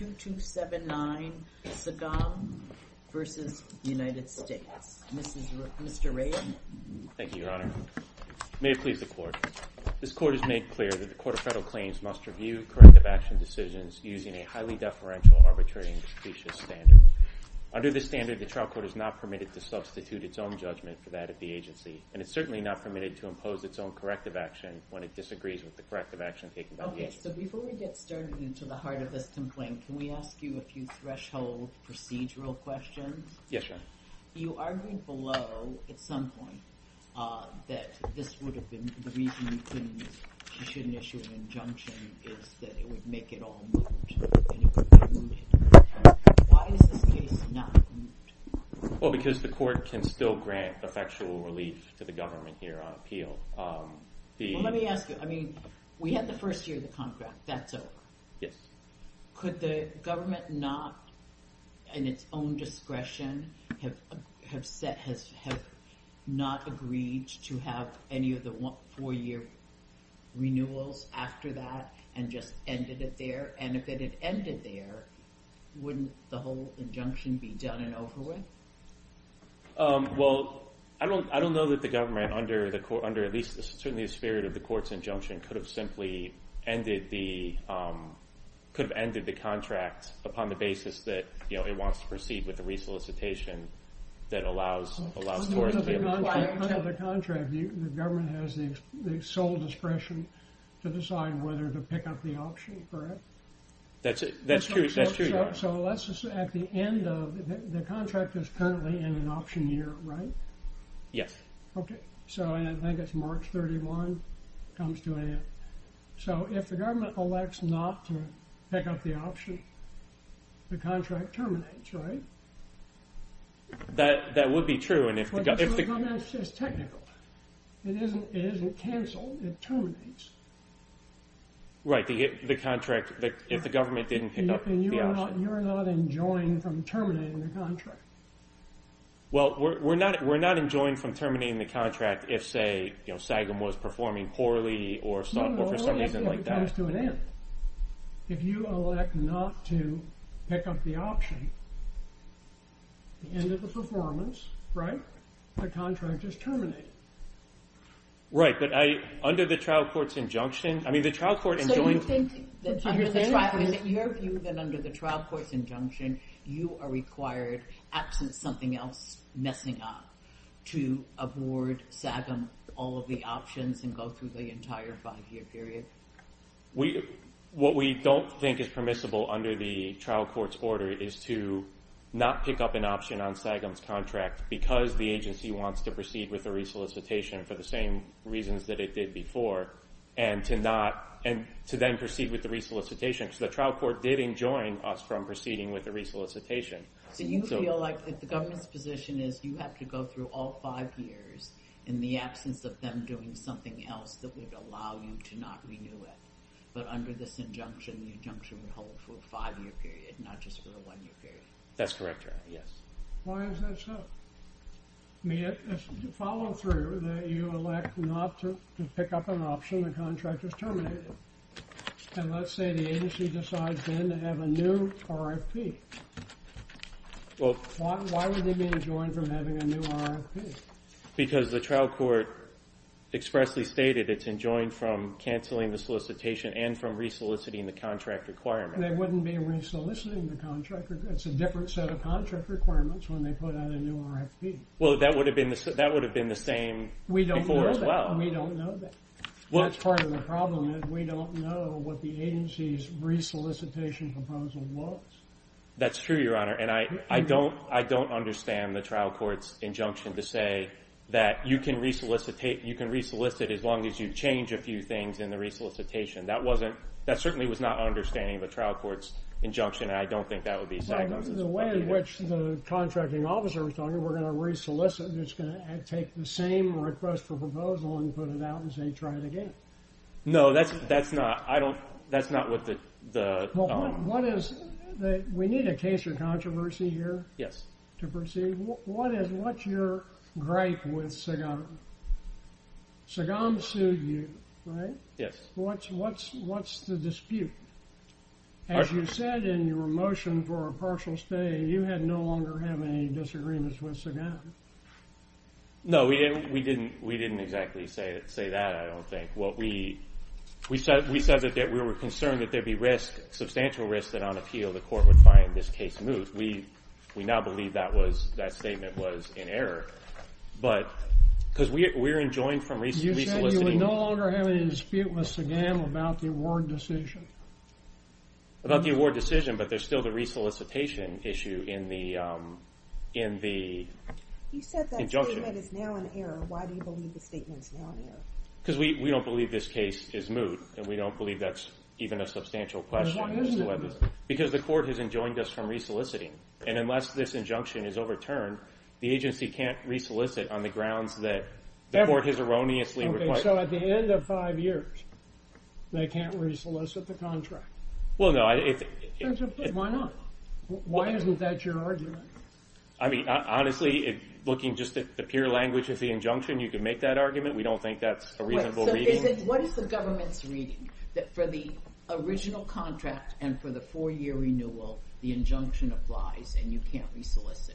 2279 Sagam v. United States. Mrs. Mr. Raya. Thank you, Your Honor. May it please the Court. This Court has made clear that the Court of Federal Claims must review corrective action decisions using a highly deferential, arbitrary, and capricious standard. Under this standard, the trial court is not permitted to substitute its own judgment for that of the agency, and it's certainly not permitted to impose its own corrective action when it disagrees with the corrective action taken by the agency. Okay, so before we get started into the heart of this complaint, can we ask you a few threshold procedural questions? Yes, Your Honor. You argued below, at some point, uh, that this would have been the reason you shouldn't issue an injunction is that it would make it all moot, and it would be mooted. Why is this case not moot? Well, because the Court can still grant effectual relief to the government here on appeal. Um, well, let me ask you, I mean, we had the first year of the contract. That's over. Yes. Could the government not, in its own discretion, have not agreed to have any of the four-year renewals after that and just ended it there? And if it had ended there, wouldn't the whole injunction be done and over with? Um, well, I don't know that the government, under at least certainly the spirit of the Court's injunction, could have simply ended the um, contract upon the basis that it wants to proceed with the resolicitation that allows allows towards the Under the contract, the government has the sole discretion to decide whether to pick up the option, correct? That's true, Your Honor. So let's just at the end of, the contract is currently in an option year, right? Yes. Okay. So I think it's March 31, comes to an end. So if the government elects not to pick up the option, the contract terminates, right? That would be true. That's just technical. It isn't canceled. It terminates. Right. The contract, if the government didn't pick up the option. And you're not enjoined from terminating the contract. Well, we're not enjoined from terminating the contract if, say, Sagam was performing poorly or or for some reason like that. No, no, if it comes to an end. If you elect not to pick up the option, the end of the performance, right, the contract is terminated. Right, but under the trial court's injunction, I mean, the trial court enjoined... So you think that under the trial, is it your view that under the trial court's injunction, you are required, absent something else messing up, to award Sagam all of the options and go through the entire five-year period? What we don't think is permissible under the trial court's order is to not pick up an option on Sagam's contract because the agency wants to proceed with the resolicitation for the same reasons that it did before, and to then proceed with the resolicitation. Because the trial court did enjoin us from proceeding with the resolicitation. So you feel like the government's position is you have to go through all five years in the absence of them doing something else that would allow you to not renew it. But under this injunction, the injunction would hold for a five-year period, not just for a one-year period. That's correct, Your Honor, yes. Why is that so? I mean, you follow through that you elect not to pick up an option, the contract is terminated. And let's say the agency decides then to have a new RFP. Well why why would they be enjoined from having a new RFP? Because the trial court expressly stated it's enjoined from canceling the solicitation and from resoliciting the contract requirement. They wouldn't be resoliciting the contract. It's a different set of contract requirements when they put out a new RFP. Well, that would have been the same before as well. We don't know that. That's part of the problem is we don't know what the agency's resolicitation proposal was. That's true, Your Honor. And I mm-hmm. don't understand the trial court's injunction to say that you can resolicitate you can resolicit as long as you change a few things in the resolicitation. That wasn't that certainly was not understanding of the trial court's injunction, and I don't think that would be Sagam's. The way in which the contracting officer was talking, we're going to resolicit, it's going to take the same request for proposal and put it out and say try it again. No, that's that's not I don't that's not what the... Well, what um, is... We need a case or controversy here Yes. to proceed. What's what your gripe with Sagam. Sagam sued you, right? Yes. What's the dispute? As you said in your motion for a partial stay, you had no longer have any disagreements with Sagam. No, we didn't. We didn't. We didn't exactly say say that. I don't think. What we we said we said that we were concerned that there'd be risk, substantial risk, that on appeal the court would find this case moot. We we now believe that was that statement was in error, but because we we're enjoined from You said you would no longer have any dispute with Sagam about the award decision. about the award decision, but there's still the resolicitation issue in the um, in the You said that Injunction. statement is now in error. Why do you believe the statement is now in error? because we, we don't believe this case is moot, and we don't believe that's even a substantial question. why isn't to it moot? Because the court has enjoined us from resoliciting, and unless this injunction is overturned, the agency can't resolicit on the grounds that the Ever. court has erroneously Okay, so at the end of five years, they can't resolicit the contract. well, no, I, if, There's a- Why not? Why isn't that your argument? I mean, honestly, looking just at the pure language of the injunction, you could make that argument. We don't think that's a reasonable so reading. is it, what is the government's reading? That for the original contract and for the four-year renewal, the injunction applies and you can't resolicit.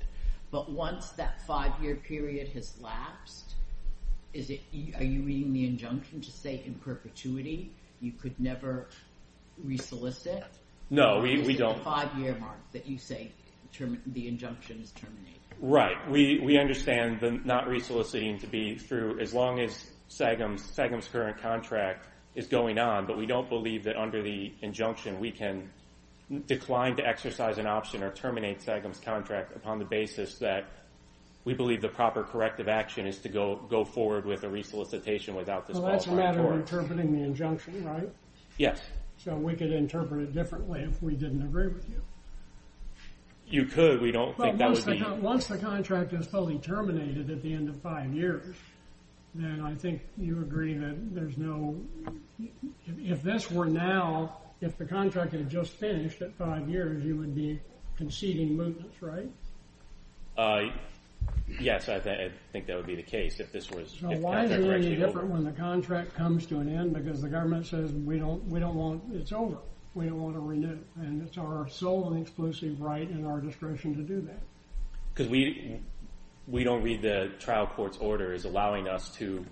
But once that five-year period has lapsed, is it, are you reading the injunction to say in perpetuity, you could never resolicit? no, we, Is we it don't. the five-year mark that you say the injunction is terminated? Right. We we understand the not resoliciting to be through as long as Sagam's current contract is going on, but we don't believe that under the injunction we can decline to exercise an option or terminate Sagam's contract upon the basis that we believe the proper corrective action is to go go forward with a resolicitation without this Well, that's a matter of interpreting the injunction, right? Yes. So we could interpret it differently if we didn't agree with you. You could. We don't think that once would the, be. once the contract is fully terminated at the end of five years, then I think you agree that there's no, if this were now, if the contract had just finished at five years, you would be conceding mootness, right? Uh, yes, I, think that would be the case if this was. So why is it any different when the contract comes to an end because the government says we don't, we don't want, it's over. We don't want to renew. And it's our sole and exclusive right and our discretion to do that. because we we don't read the trial court's order as allowing us to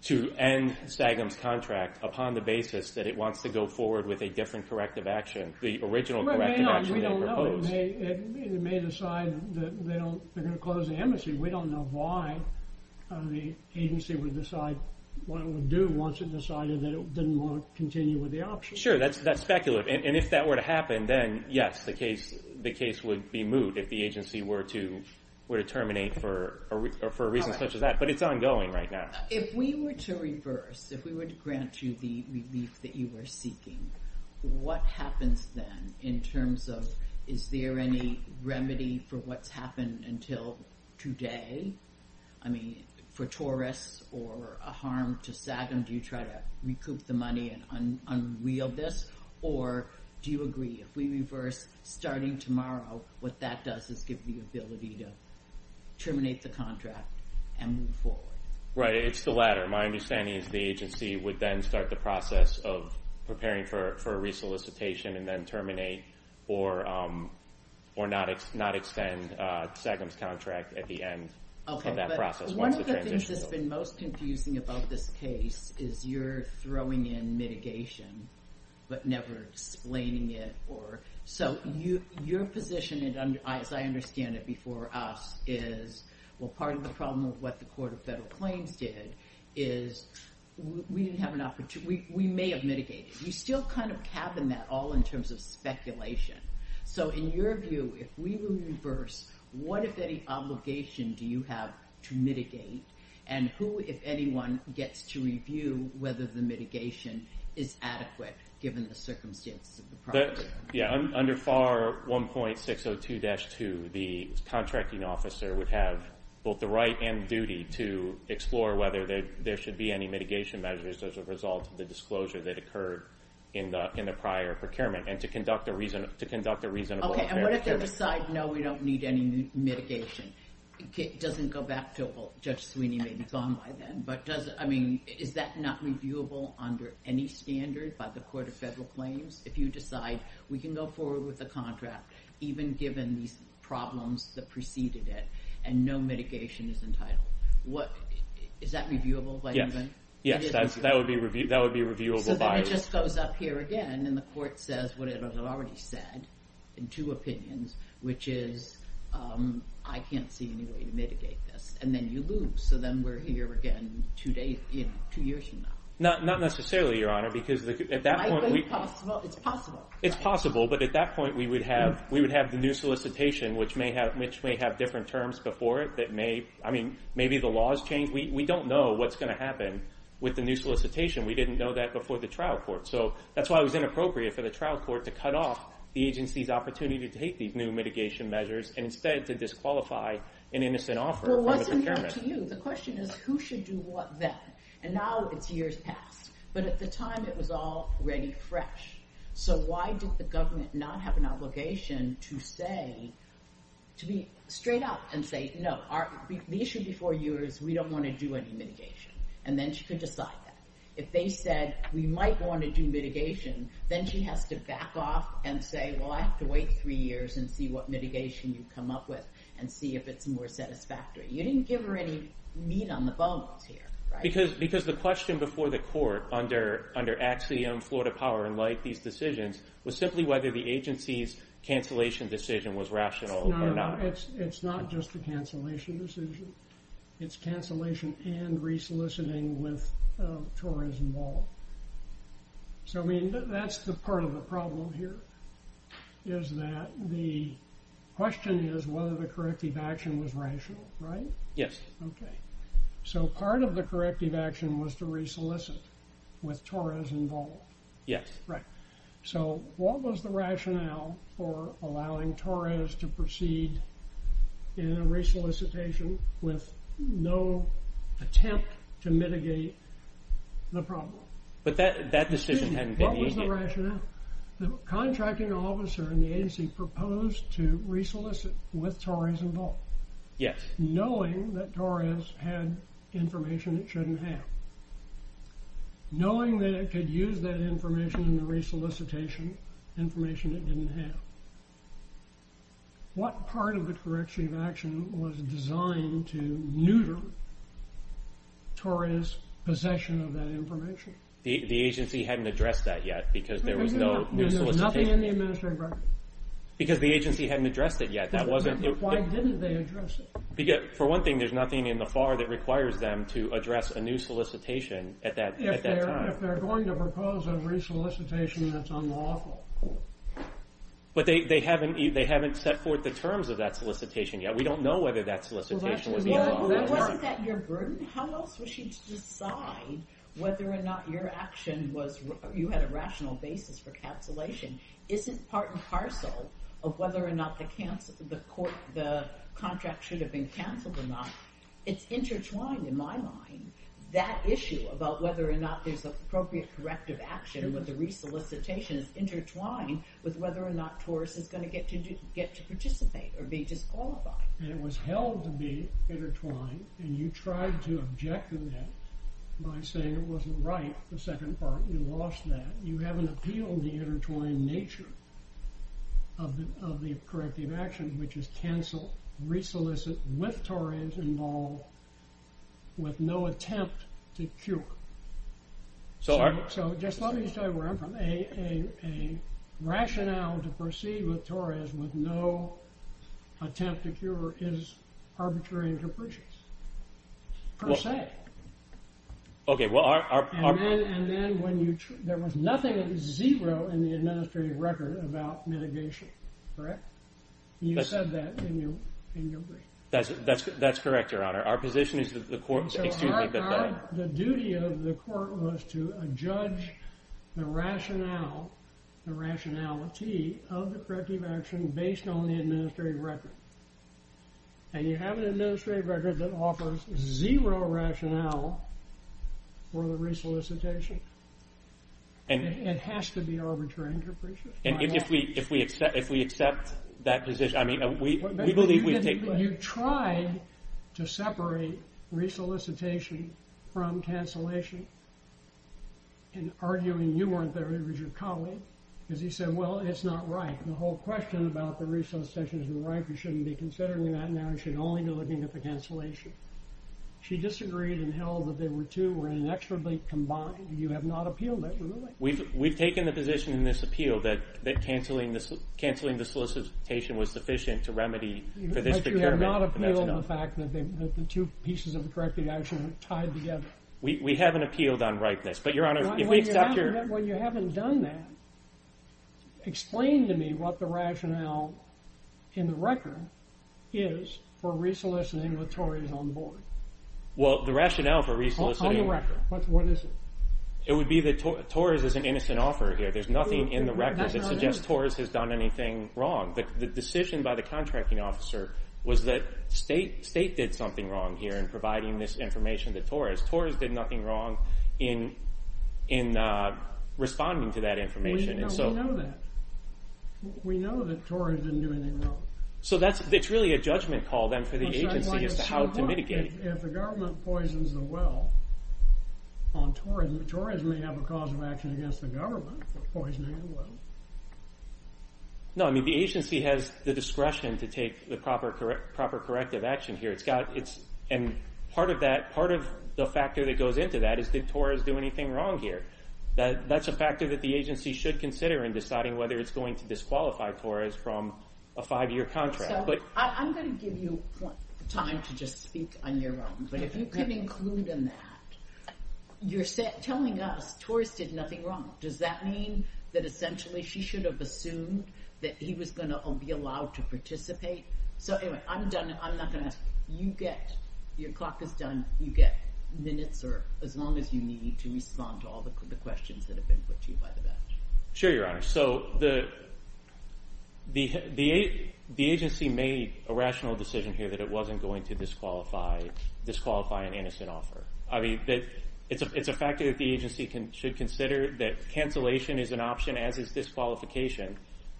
to end Sagam's contract upon the basis that it wants to go forward with a different corrective action. The original Well, it may corrective action they don't know. It proposed. may, it, may decide that they don't, they're gonna close the embassy. We don't know why, uh, the agency would decide what it would do once it decided that it didn't want to continue with the option. Sure, that's that's speculative, and, and if that were to happen, then yes, the case the case would be moot if the agency were to were to terminate for a, for a reason such as that. But it's ongoing right now. If we were to reverse, if we were to grant you the relief that you were seeking, what happens then in terms of, is there any remedy for what's happened until today? I mean, for tourists or a harm to Sagam, do you try to recoup the money and un- unwheel this? Or do you agree, if we reverse starting tomorrow, what that does is give the ability to terminate the contract and move forward? Right, it's the latter. My understanding is the agency would then start the process of preparing for, for a resolicitation and then terminate or um, or not not extend uh, Sagam's contract at the end of that process one of the things that's been most confusing about this case is you're throwing in mitigation, but never explaining it. Or so your position, as I understand it before us, is well, part of the problem with what the Court of Federal Claims did is we, didn't have an opportunity. We, may have mitigated. You still kind of cabin that all in terms of speculation. So, in your view, if we were reverse, what, if any, obligation do you have to mitigate? And who, if anyone, gets to review whether the mitigation is adequate given the circumstances of the property? yeah, under FAR 1.602-2, the contracting officer would have both the right and duty to explore whether there, there should be any mitigation measures as a result of the disclosure that occurred in the in the prior procurement, and to conduct a reason to conduct a reasonable Okay, and what if they decide, no, we don't need any mitigation? It doesn't go back to, well, Judge Sweeney may be gone by then, but does, I mean, is that not reviewable under any standard by the Court of Federal Claims? If you decide we can go forward with the contract, even given these problems that preceded it, and no mitigation is entitled, what, is that reviewable by anybody? Yes, It is that's, that would be review, that would be reviewable So then it just goes up here again, and the court says what it has already said in two opinions, which is, Um, I can't see any way to mitigate this, and then you lose. So then we're here again two days, you know, two years from now. not, not necessarily, Your Honor, because at that point, we. It's possible. It's possible, but at that point we would have we would have the new solicitation, which may have which may have different terms before it. That may, I mean, maybe the laws change. We we don't know what's going to happen with the new solicitation. We didn't know that before the trial court, so that's why it was inappropriate for the trial court to cut off the agency's opportunity to take these new mitigation measures and instead to disqualify an innocent offer Well, from the wasn't up to you? The question is, who should do what then? And now it's years past. But at the time, it was already fresh. So why did the government not have an obligation to say, to be straight up and say, no, the issue before you is we don't want to do any mitigation. And then she could decide that. If they said, we might want to do mitigation, then she has to back off and say, well, I have to wait three years and see what mitigation you come up with and see if it's more satisfactory. You didn't give her any meat on the bones here, right? Because because the question before the court under under Axiom, Florida Power, and like these decisions was simply whether the agency's cancellation decision was rational No, or no, not. no, it's, it's not just the cancellation decision. It's cancellation and resoliciting with Torres involved. So, I mean, that's the part of the problem here, is that the question is whether the corrective action was rational, right? Yes. Okay. So part of the corrective action was to resolicit with Torres involved. Yes. Right. So what was the rationale for allowing Torres to proceed in a resolicitation with no attempt to mitigate the problem? But that that decision hadn't been What was the rationale? The contracting officer and the agency proposed to resolicit with Torres involved, Yes. knowing that Torres had information it shouldn't have. Knowing that it could use that information in the resolicitation, information it didn't have. What part of the corrective action was designed to neuter Torres' possession of that information? The the agency hadn't addressed that yet because there was no new There's nothing in solicitation. the administrative record. Because the agency hadn't addressed it yet. That wasn't. Why didn't they address it? because, for one thing, there's nothing in the FAR that requires them to address a new solicitation at that If at that they're, time. if they're going to propose a resolicitation that's unlawful, But they, they haven't they haven't set forth the terms of that solicitation yet. We don't know whether that solicitation was even wasn't that your burden? How else was she to decide whether or not your action was, you had a rational basis for cancellation? Isn't part and parcel of whether or not the cancel, the court, the contract should have been canceled or not? It's intertwined in my mind. That issue about whether or not there's appropriate corrective action with the resolicitation is intertwined with whether or not Torres is going to get to do, get to participate or be disqualified. and it was held to be intertwined, and you tried to object to that by saying it wasn't right, the second part, you lost that. You haven't appealed the intertwined nature of the, of the corrective action, which is cancel, resolicit with Torres involved, with no attempt to cure. so. Just let me tell you where I'm from. A, a, a rationale to proceed with Torres with no attempt to cure is arbitrary and capricious, per se. okay. Well, our, our, And then, and then when you, tr- there was nothing, zero in the administrative record about mitigation, correct? You said that in your, in your brief. That's that's that's correct, Your Honor. Our position is that the court. So excuse our- me, but the, duty of the court was to judge the rationale, the rationality of the corrective action based on the administrative record. And you have an administrative record that offers zero rationale for the resolicitation. and It, has to be arbitrary and capricious. And by if, law. if we if we accept if we accept that position. I mean, uh, we, we believe we've didn't- taken... You tried to separate resolicitation from cancellation in arguing you weren't there, it was your colleague. Because he said, well, it's not right. The whole question about the resolicitation isn't right. You shouldn't be considering that now. You should only be looking at the cancellation. She disagreed and held that they were two were inexorably combined. You have not appealed that really. We've, we've taken the position in this appeal that, that canceling the, canceling the solicitation was sufficient to remedy for this procurement. But you have not appealed the fact that, the two pieces of the corrective action are tied together. We, we haven't appealed on ripeness, but Your Honor, if we accept your... When you haven't done that, explain to me what the rationale in the record is for resoliciting with Torres on board. Well, the rationale for On, on resoliciting... the record, what, what is it? It would be that Torres is an innocent offer here. There's nothing in the record that suggests. Torres has done anything wrong. The, the decision by the contracting officer was that state state did something wrong here in providing this information to Torres. Torres did nothing wrong in in uh, responding to that information, and so we know that. We know that Torres didn't do anything wrong. So that's it's really a judgment call then for the agency as to how to mitigate. If, if the government poisons the well on Torres, Torres may have a cause of action against the government for poisoning the well. No, I mean the agency has the discretion to take the proper proper corrective action here. It's got it's and part of that part of the factor that goes into that is did Torres do anything wrong here? That that's a factor that the agency should consider in deciding whether it's going to disqualify Torres from a five-year contract. But I, I'm going to give you time to just speak on your own, but if you could include in that, you're telling us Torres did nothing wrong. Does that mean that essentially she should have assumed that he was going to be allowed to participate? So anyway, I'm done. I'm not going to ask. You get your clock is done. You get minutes or as long as you need to respond to all the, the questions that have been put to you by the bench. Sure, Your Honor. So the the the agency made a rational decision here that it wasn't going to disqualify disqualify an innocent offer. I mean it's a it's a factor that the agency should consider that cancellation is an option as is disqualification.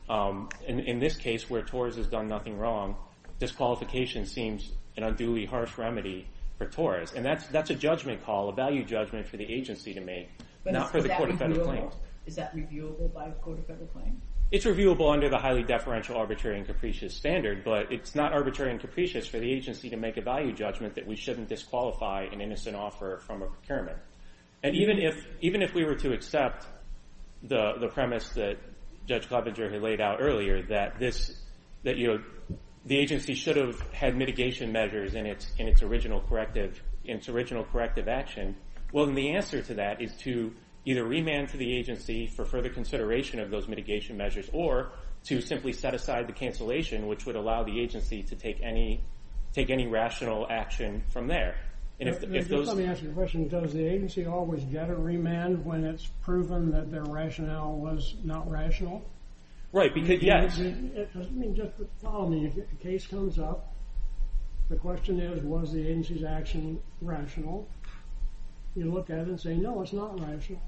Um, in, in this case, where Torres has done nothing wrong, disqualification seems an unduly harsh remedy for Torres, and that's that's a judgment call, a value judgment for the agency to make, not for the Court of Federal? Claims. Is that reviewable by a court of federal claims? It's reviewable under the highly deferential, arbitrary, and capricious standard, but it's not arbitrary and capricious for the agency to make a value judgment that we shouldn't disqualify an innocent offer from a procurement. And even if we were to accept the premise that Judge Clevenger had laid out earlier, that the agency should have had mitigation measures in its in its original corrective in its original corrective action, well, then the answer to that is to either remand to the agency for further consideration of those mitigation measures, or to simply set aside the cancellation, which would allow the agency to take any take any rational action from there. And if, just those let me ask you a question. Does the agency always get a remand when it's proven that their rationale was not rational? right because yes, It- it- I mean, just follow me. If a case comes up, the question is, was the agency's action rational? You look at it and say, no, it's not rational.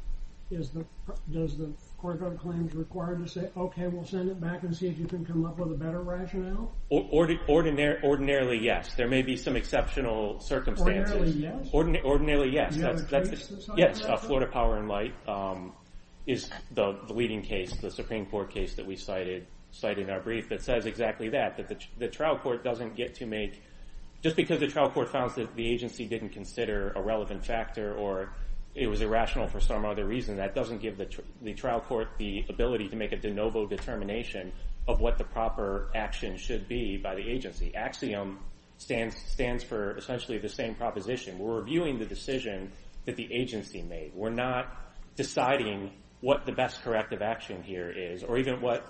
Is the does the Court of Claims required to say, okay, we'll send it back and see if you can come up with a better rationale? Or- ordi- ordinar- ordinarily, yes. There may be some exceptional circumstances. Ordinarily, yes? Ordinarily, yes. Do you have a case that's like yes. Uh, Florida Power and Light um, is the, leading case, the Supreme Court case that we cited in our brief that says exactly that. That the, the trial court doesn't get to make just because the trial court found that the agency didn't consider a relevant factor or it was irrational for some other reason, that doesn't give the, trial court the ability to make a de novo determination of what the proper action should be by the agency. Axiom stands, stands for essentially the same proposition. We're reviewing the decision that the agency made. We're not deciding what the best corrective action here is or even what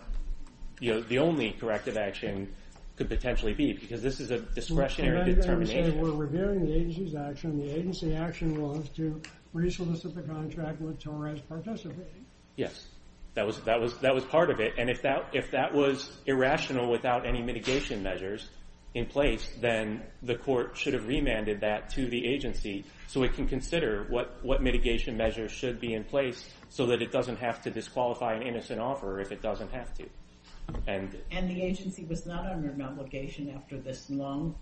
you know, the only corrective action could potentially be because this is a discretionary And then- and determination. we're reviewing the agency's action. The agency action was to resolicit the contract with Torres participating. Yes, that was that was that was part of it. And if that if that was irrational without any mitigation measures in place, then the court should have remanded that to the agency so it can consider what what mitigation measures should be in place so that it doesn't have to disqualify an innocent offer if it doesn't have to. And And the agency was not under an obligation after this long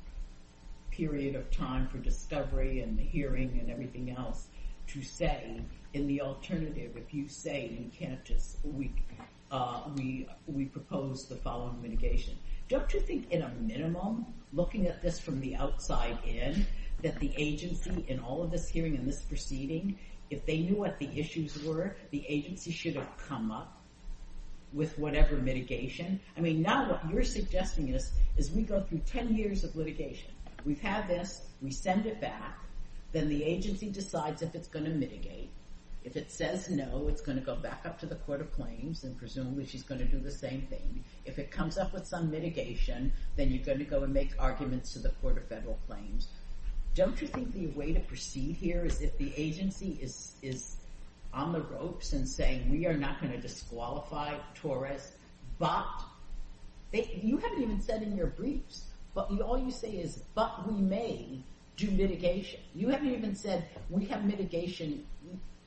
period of time for discovery and the hearing and everything else to say, in the alternative, if you say you can't just, we, uh, we, we propose the following mitigation. Don't you think in a minimum, looking at this from the outside in, that the agency in all of this hearing and this proceeding, if they knew what the issues were, the agency should have come up with whatever mitigation. I mean, now what you're suggesting is, we go through ten years of litigation. We've had this, we send it back, then the agency decides if it's gonna mitigate. If it says no, it's gonna go back up to the Court of Claims, and presumably she's gonna do the same thing. If it comes up with some mitigation, then you're gonna go and make arguments to the Court of Federal Claims. Don't you think the way to proceed here is if the agency is, is on the ropes and saying, we are not gonna disqualify Torres, but, they, you haven't even said in your briefs, but all you say is, but we may do mitigation. You haven't even said, we have mitigation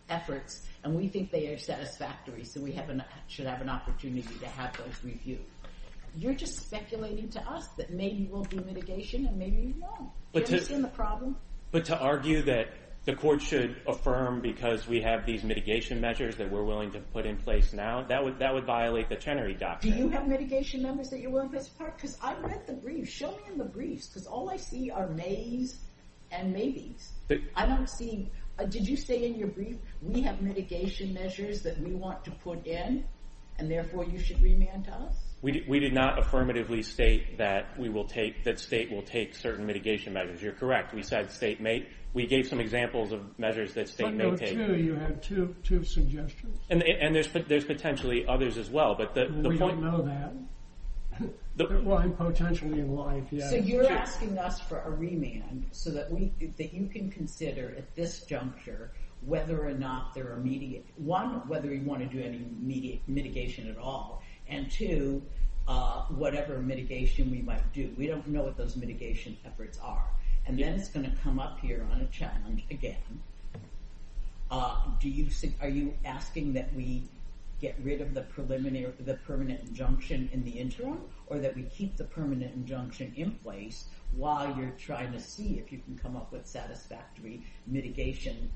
efforts and we think they are satisfactory, so we have should have an opportunity to have those reviewed. You're just speculating to us that maybe we'll do mitigation and maybe we won't. Do you But to- understand the problem? But to argue that the court should affirm because we have these mitigation measures that we're willing to put in place now, that would, that would violate the Chenery Doctrine. Do you have mitigation numbers that you're willing to support? Because I read the briefs. Show me in the briefs, because all I see are mays and maybes. I don't see. Uh, did you say in your brief we have mitigation measures that we want to put in, and therefore you should remand to us? We did, we did not affirmatively state that we will take, that state will take certain mitigation measures. You're correct. We said state may, we gave some examples of measures that state may Footnote take. two, you had two, two suggestions. And, and there's, there's potentially others as well, but the, the We point. don't know that. The- Well, and potentially in life, yes. So you're asking us for a remand so that we that you can consider at this juncture whether or not there are media one whether you want to do any media, mitigation at all, and two uh, whatever mitigation we might do. We don't know what those mitigation efforts are, and then it's going to come up here on a challenge again. Uh, do you are you asking that we get rid of the preliminary the permanent injunction in the interim, or that we keep the permanent injunction in place while you're trying to see if you can come up with satisfactory mitigation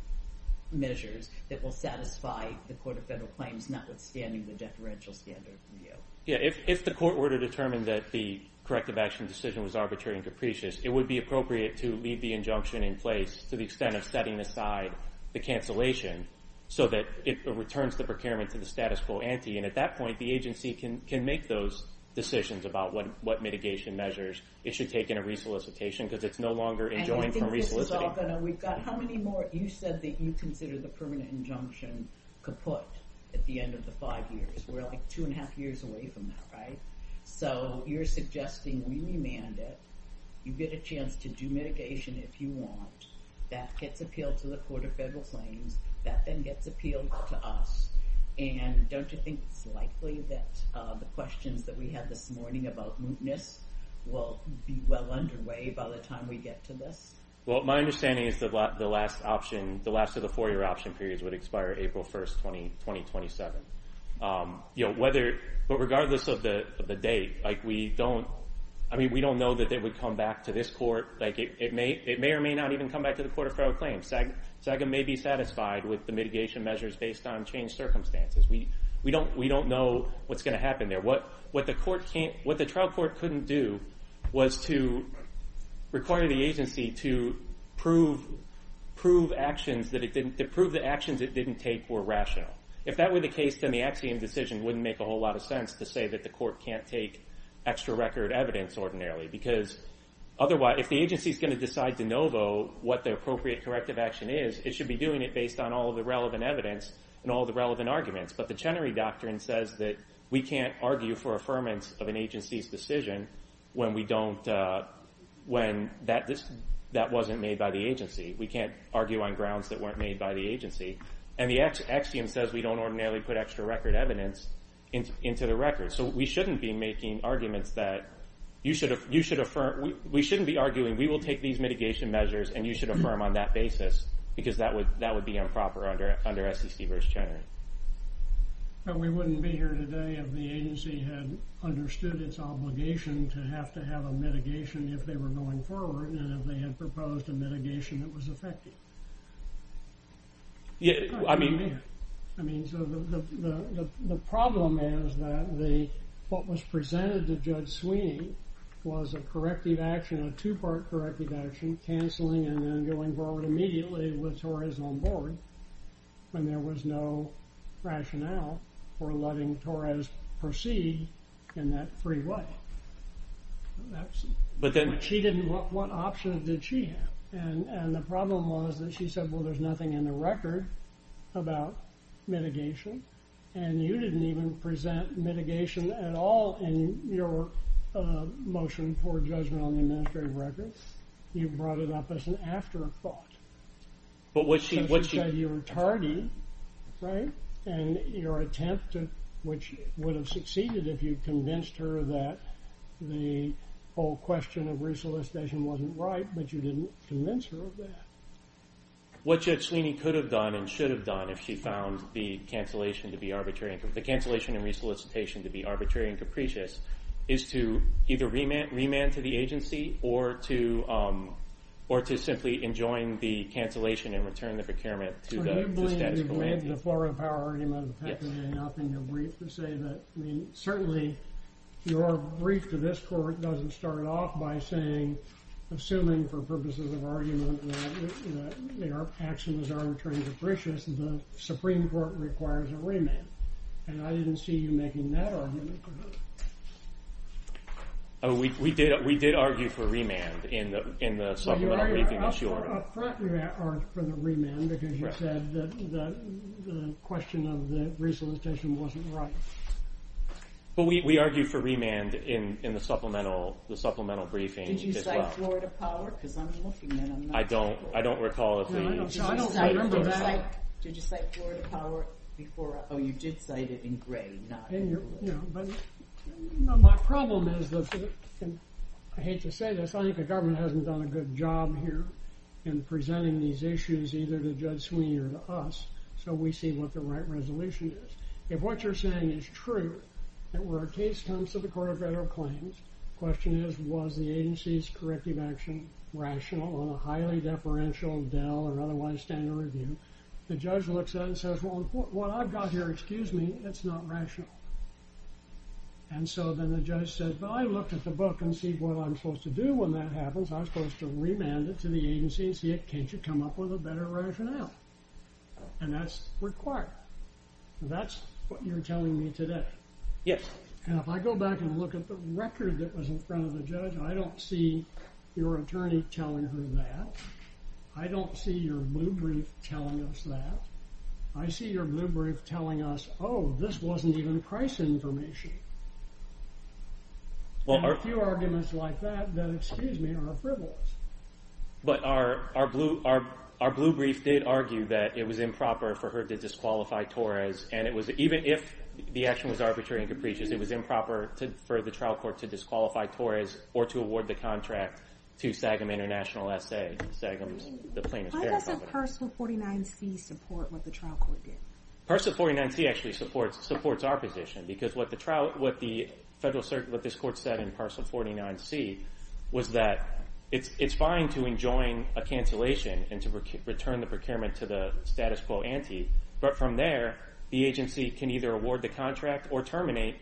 measures that will satisfy the Court of Federal Claims, notwithstanding the deferential standard review? Yeah, if, if the court were to determine that the corrective action decision was arbitrary and capricious, it would be appropriate to leave the injunction in place to the extent of setting aside the cancellation so that it returns the procurement to the status quo ante. And at that point, the agency can, can make those decisions about what, what mitigation measures it should take in a resolicitation because it's no longer enjoined from think this is all resoliciting. we've got, how many more, you said that you consider the permanent injunction kaput at the end of the five years. We're like two and a half years away from that, right? So you're suggesting we remand it, you get a chance to do mitigation if you want, that gets appealed to the Court of Federal Claims, that then gets appealed to us. And don't you think it's likely that uh, the questions that we had this morning about mootness will be well underway by the time we get to this? Well, my understanding is the last option, the last of the four-year option periods would expire April 1st, 20, 2027. Um, you know, whether, but regardless of the, date, like we don't, I mean, we don't know that they would come back to this court. Like it, it may, it may or may not even come back to the Court of Federal Claims. SAG, SAGA may be satisfied with the mitigation measures based on changed circumstances. We, don't, know what's going to happen there. What, the trial court couldn't do was to require the agency to prove prove actions that it didn't to prove the actions it didn't take were rational. If that were the case, then the Axiom decision wouldn't make a whole lot of sense to say that the court can't take extra record evidence ordinarily, because otherwise, if the agency is going to decide de novo what the appropriate corrective action is, it should be doing it based on all of the relevant evidence and all the relevant arguments. But the Chenery Doctrine says that we can't argue for affirmance of an agency's decision when we don't, uh, when that wasn't made by the agency. We can't argue on grounds that weren't made by the agency. And the axiom says we don't ordinarily put extra record evidence into the record. So we shouldn't be making arguments that you should you should affirm. We, shouldn't be arguing we will take these mitigation measures and you should affirm on that basis because that would that would be improper under under SEC versus Chenery. But we wouldn't be here today if the agency had understood its obligation to have to have a mitigation if they were going forward and if they had proposed a mitigation that was effective. Yeah, I We wouldn't be mean. I mean, so the, the, the, the, the problem is that the, what was presented to Judge Sweeney was a corrective action, a two-part corrective action, canceling and then going forward immediately with Torres on board when there was no rationale for letting Torres proceed in that free way. But then, she didn't, what, what options did she have? And, and the problem was that she said, well, there's nothing in the record about mitigation. And you didn't even present mitigation at all in your, Uh, motion for judgment on the administrative record. You brought it up as an afterthought. but what she, So what she said you were tardy, right? And your attempt to, which would have succeeded if you convinced her that the whole question of resolicitation wasn't right, but you didn't convince her of that. what Judge Sweeney could have done and should have done if she found the cancellation to be arbitrary, the cancellation and resolicitation to be arbitrary and capricious, is to either remand, remand to the agency or to, um, or to simply enjoin the cancellation and return the procurement to So the, you believe status you've quo made the Florida Power argument effectively enough in your brief to say that, I mean, certainly your brief to this court doesn't start off by saying, assuming for purposes of argument that, the action is arbitrary and capricious, the Supreme Court requires a remand. And I didn't see you making that argument Oh, we, we did, we did argue for remand in the, in the supplemental briefing up, this year. up front, you argued for the remand because you said that, that the question of the resolicitation wasn't right. But we, we argued for remand in, in the supplemental, the supplemental briefing Did you cite. Florida Power? Because I'm looking and I'm not. I don't, I don't recall if we, Did I you don't cite- remember did you that. cite- Did you cite Florida Power before? Oh, you did cite it in gray, not in you're, blue. My problem is that, I hate to say this, I think the government hasn't done a good job here in presenting these issues either to Judge Sweeney or to us, so we see what the right resolution is. If what you're saying is true, that where a case comes to the Court of Federal Claims, the question is, was the agency's corrective action rational on a highly deferential Dell or otherwise standard review? The judge looks at it and says, well, what I've got here, excuse me, it's not rational. And so then the judge said, well, I looked at the book and see what I'm supposed to do when that happens. I'm supposed to remand it to the agency and see, can't you come up with a better rationale? And that's required. That's what you're telling me today. yes, And if I go back and look at the record that was in front of the judge, I don't see your attorney telling her that. I don't see your blue brief telling us that. I see your blue brief telling us, oh, this wasn't even price information. Well, And our, a few arguments like that, that, excuse me, are frivolous. But our, our blue, our, our blue brief did argue that it was improper for her to disqualify Torres, and it was, even if the action was arbitrary and capricious, it was improper for the trial court to disqualify Torres or to award the contract to Sagam International SA, Sagam's, the plaintiff's Why doesn't company. Parcel 49C support what the trial court did? Parcel 49C actually supports, supports our position, because what the trial, what the federal circuit, what this court said in Parcel 49C was that it's, fine to enjoin a cancellation and to return the procurement to the status quo ante, but from there, the agency can either award the contract or terminate,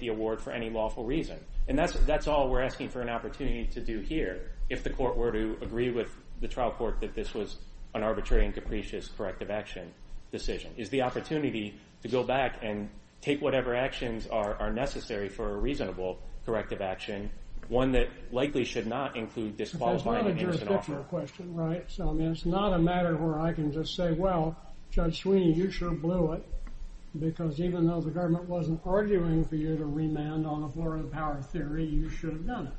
the award for any lawful reason. And that's all we're asking for an opportunity to do here, if the court were to agree with the trial court that this was an arbitrary and capricious corrective action decision, is the opportunity to go back and take whatever actions are, necessary for a reasonable corrective action, one that likely should not include But that's disqualifying not a an innocent jurisdictional offer. question, right? So, I mean, it's not a matter where I can just say, well, Judge Sweeney, you sure blew it, because even though the government wasn't arguing for you to remand on the Florida power theory, you should have done it.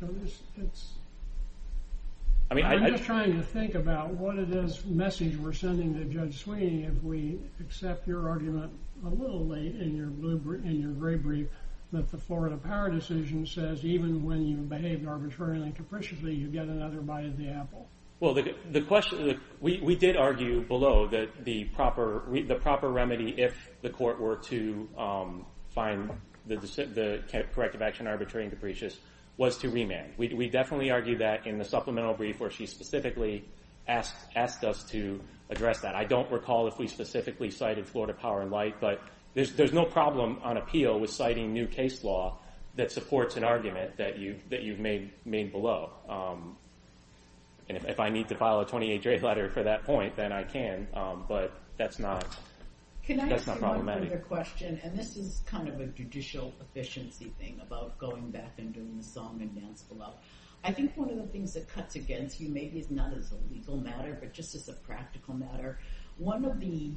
So it's, it's, I mean, I, I'm I, just trying to think about what it is message we're sending to Judge Sweeney if we accept your argument a little late in your blue, br- in your gray brief that the Florida power decision says even when you behaved arbitrarily and capriciously, you get another bite of the apple. Well, the question, we, we did argue below that the proper, the proper remedy if the court were to um, find the, the corrective action arbitrary and capricious was to remand. We, definitely argued that in the supplemental brief where she specifically asked, us to address that. I don't recall if we specifically cited Florida Power and Light, but there's, no problem on appeal with citing new case law that supports an argument that you, that you've made, below. Um, and if, if I need to file a 28-J letter for that point, then I can, um, but that's not, Can I that's ask you one further question? And this is kind of a judicial efficiency thing about going back and doing the song and dance below. I think one of the things that cuts against you, maybe it's not as a legal matter, but just as a practical matter, one of the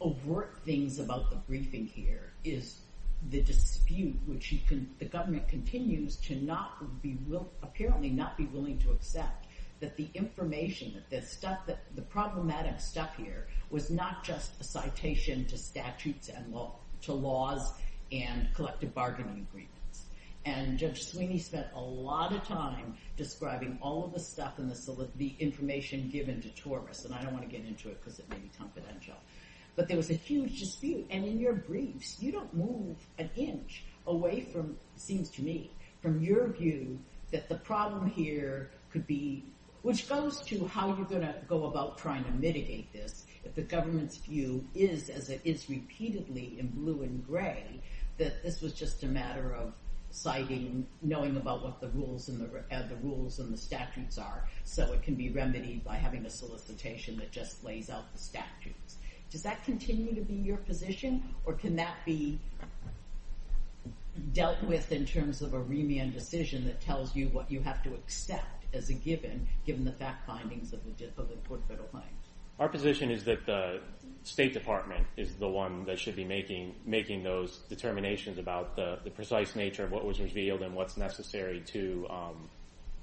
overt things about the briefing here is the dispute, which you can, the government continues to not be, will apparently not be willing to accept that the information, that the stuff, that the problematic stuff here was not just a citation to statutes and law, to laws and collective bargaining agreements. And Judge Sweeney spent a lot of time describing all of the stuff and the, the information given to tourists, and I don't want to get into it because it may be confidential. But there was a huge dispute, and in your briefs, you don't move an inch away from, seems to me, from your view that the problem here could be, which goes to how you're going to go about trying to mitigate this, if the government's view is, as it is repeatedly in blue and gray, that this was just a matter of citing, knowing about what the rules and the, uh, the rules and the statutes are, so it can be remedied by having a solicitation that just lays out the statutes. Does that continue to be your position, or can that be dealt with in terms of a remand decision that tells you what you have to accept as a given, given the fact findings of the, of the Court of Federal Claims? Our position is that the State Department is the one that should be making, making those determinations about the, the precise nature of what was revealed and what's necessary to, um,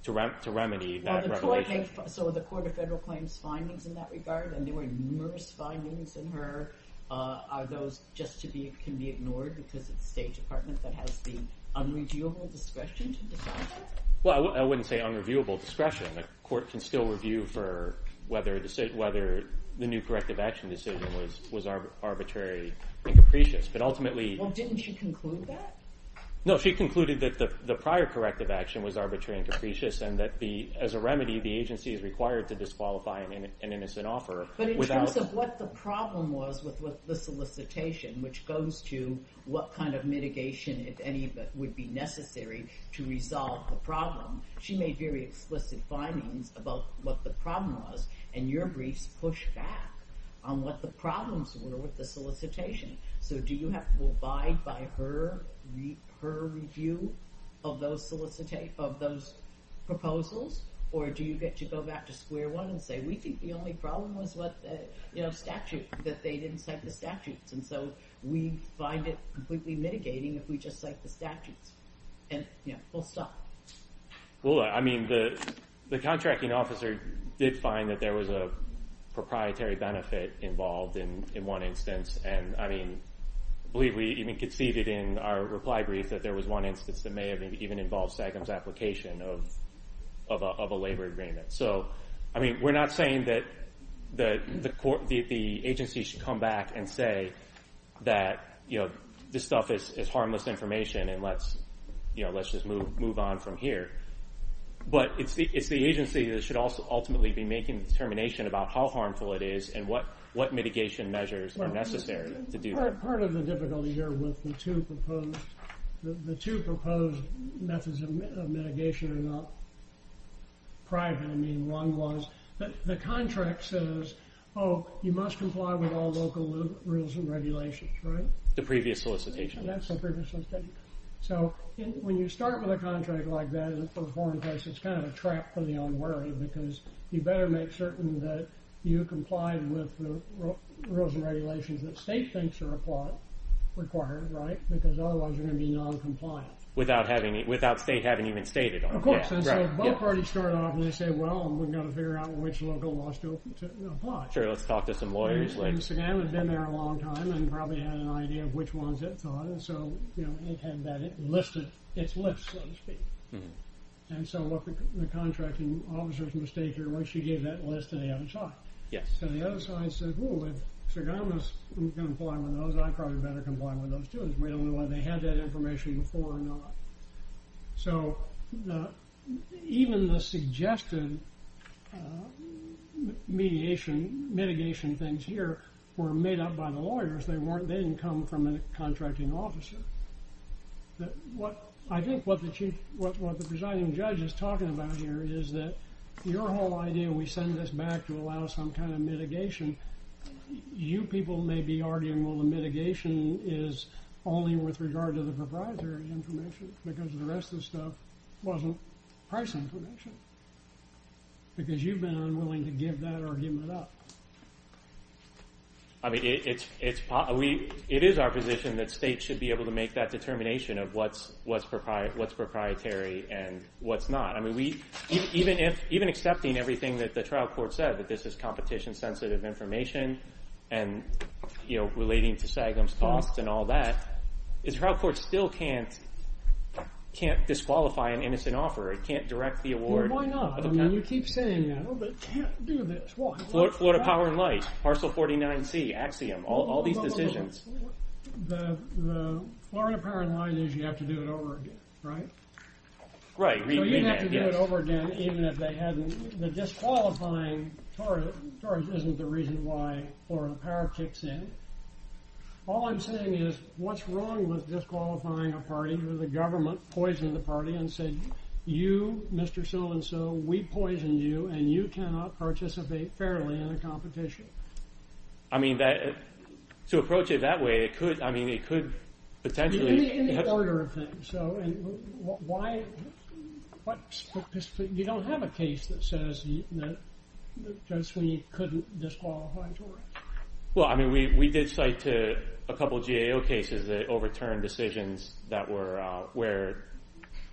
to remedy that Well, the court revelation. so the Court of Federal Claims findings in that regard, and there were numerous findings in her, uh, are those just to be, can be ignored because it's the State Department that has the unreviewable discretion to decide that? Well, I, w- I wouldn't say unreviewable discretion. The court can still review for whether the, whether the new corrective action decision was, was arbitrary and capricious, but ultimately... Well, didn't you conclude that? No, she concluded that the, the prior corrective action was arbitrary and capricious, and that as a remedy, the agency is required to disqualify an, an innocent offer But in terms of what the problem was with, with the solicitation, which goes to what kind of mitigation, if any, would be necessary to resolve the problem, she made very explicit findings about what the problem was, and your briefs push back on what the problems were with the solicitation. So do you have to abide by her, her review of those solicita- of those proposals, or do you get to go back to square one and say, we think the only problem was what the, you know, statute, that they didn't cite the statutes, and so we find it completely mitigating if we just cite the statutes. And, full stop. Well, I mean, the, the contracting officer did find that there was a proprietary benefit involved in, one instance, and I mean, believe we even conceded in our reply brief that there was one instance that may have even involved Sagam's application of, a, labor agreement. So, I mean, we're not saying that the, agency should come back and say that, you know, this stuff is, harmless information and let's, you know, let's just move, on from here. But it's the agency that should also ultimately be making the determination about how harmful it is and what, what mitigation measures are necessary to do that. Part, of the difficulty here with the two proposed, the, the two proposed methods of, mitigation are not private. I mean, one was, the, the contract says, oh, you must comply with all local rules and regulations, right? The previous solicitation. That's the previous study. So in, when you start with a contract like that for a foreign place, it's kind of a trap for the unwary because you better make certain that you complied with the rules and regulations that state thinks are required, right? Because otherwise you're going to be non-compliant. Without having, without state having even stated on it. Of course, and so both parties start off and they say, well, we've got to figure out which local laws to, apply. Sure, let's talk to some lawyers, like, And Sagam had been there a long time and probably had an idea of which ones it thought, and so, you know, it had that listed, its list, so to speak. Mm-hmm. And so what the, the contracting officer's mistake here was she gave that list to the other side. Yes. So the other side said, "Ooh, if Sagam's going to comply with those, I probably better comply with those too." We don't know whether they had that information before or not. So even the suggested uh, mediation, mitigation things here were made up by the lawyers. They didn't come from a contracting officer. I think what the presiding judge is talking about here is that your whole idea we send this back to allow some kind of mitigation. You people may be arguing, well, the mitigation is only with regard to the proprietary information because the rest of the stuff wasn't price information. Because you've been unwilling to give that argument up. I mean, it is our position that states should be able to make that determination of what's proprietary and what's not. I mean, even accepting everything that the trial court said that this is competition sensitive information and relating to Sagam's costs and all that, the trial court still can't can't disqualify an innocent offer. It can't direct the Well, award. why not? I mean, you keep saying that. Oh, but can't do this. Why? Florida, Florida Power and Light, Parcel 49C, Axiom, all, all these decisions. The, the Florida Power and Light is you have to do it over again, right? Right, So you'd have to do it over again even if they hadn't, the disqualifying Torres isn't the reason why Florida Power kicks in. All I'm saying is, what's wrong with disqualifying a party where the government poisoned the party and said, you, Mr. So-and-so, we poisoned you and you cannot participate fairly in a competition. I mean, that, to approach it that way, it could, I mean, it could potentially. in the order of things, so, and why, what, you don't have a case that says that that Judge Sweeney couldn't disqualify Torres. Well, I mean, we, we did cite to a couple of GAO cases that overturned decisions that were, uh, where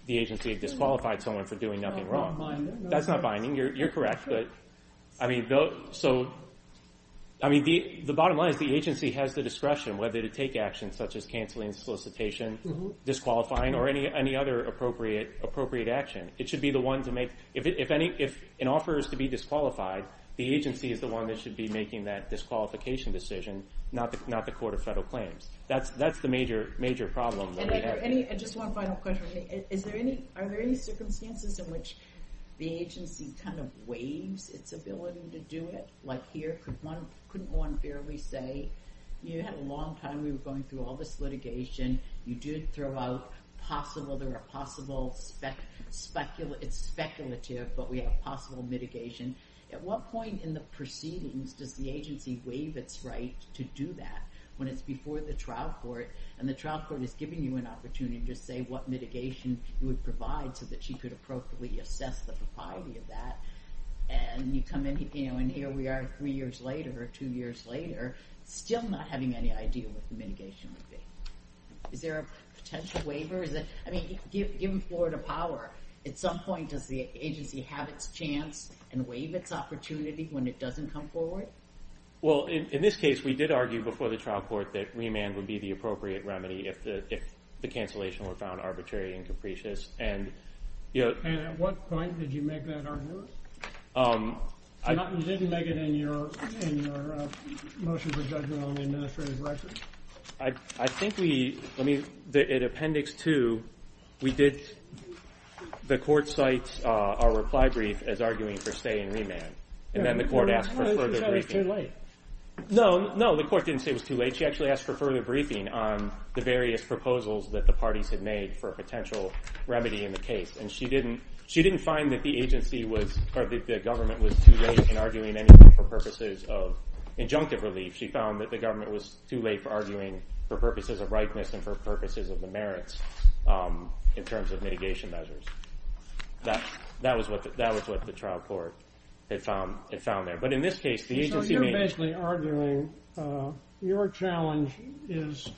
the agency had disqualified someone for doing nothing wrong. That's not binding, you're, you're correct, but, I mean, so, I mean, the, bottom line is the agency has the discretion whether to take action such as canceling solicitation, Mm-hmm. disqualifying, or any, any other appropriate, appropriate action. It should be the one to make, if, any, if an offer is to be disqualified, the agency is the one that should be making that disqualification decision, not the, not the Court of Federal Claims. That's, that's the major, major problem that And we have. and just one final question for me, I- is there any, are there any circumstances in which the agency kind of waives its ability to do it? Like here, could one, couldn't one fairly say, you had a long time, we were going through all this litigation, you did throw out possible, there are possible spec, it's speculative, but we have possible mitigation. At what point in the proceedings does the agency waive its right to do that? When it's before the trial court, and the trial court is giving you an opportunity to say what mitigation you would provide so that she could appropriately assess the propriety of that. And you come in, you know, and here we are three years later or two years later, still not having any idea what the mitigation would be. Is there a potential waiver? Is it, I mean, give, given Florida power, at some point does the agency have its chance and waive its opportunity when it doesn't come forward? Well, in, this case, we did argue before the trial court that remand would be the appropriate remedy if the, cancellation were found arbitrary and capricious. And, you And at what point did you make that argument? um, you didn't make it in your, in your, uh, motion for judgment on the administrative record. I, I think we, let me, the, in appendix two, we did, the court cites, uh, our reply brief as arguing for stay and remand. And then the court asked for further said it's briefing. too late. No, no, the court didn't say it was too late. She actually asked for further briefing on the various proposals that the parties had made for a potential remedy in the case. And she didn't, find that the agency was, or that the government was too late in arguing anything for purposes of injunctive relief. She found that the government was too late for arguing for purposes of ripeness and for purposes of the merits, um, in terms of mitigation measures. That was what the trial court had found, there. But in this case, the agency. So agency you're basically arguing, uh, your challenge is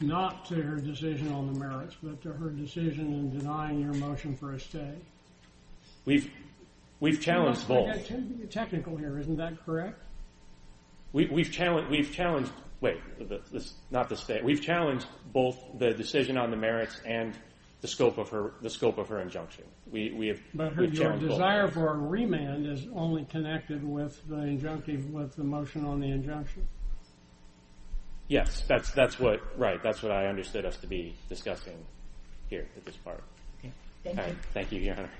not to her decision on the merits, but to her decision in denying your motion for a stay. We've we've challenged both. it te- Technical here, isn't that correct? We, we've challenged we've challenged wait this, not the stay. We've challenged both the decision on the merits and the scope of her the scope of her injunction. We we have But her, your desire for a remand is only connected with the injunctive, with the motion on the injunction. Yes, that's that's what right. That's what I understood us to be discussing here at this part. Okay, thank All you. right, thank you, Your Honor.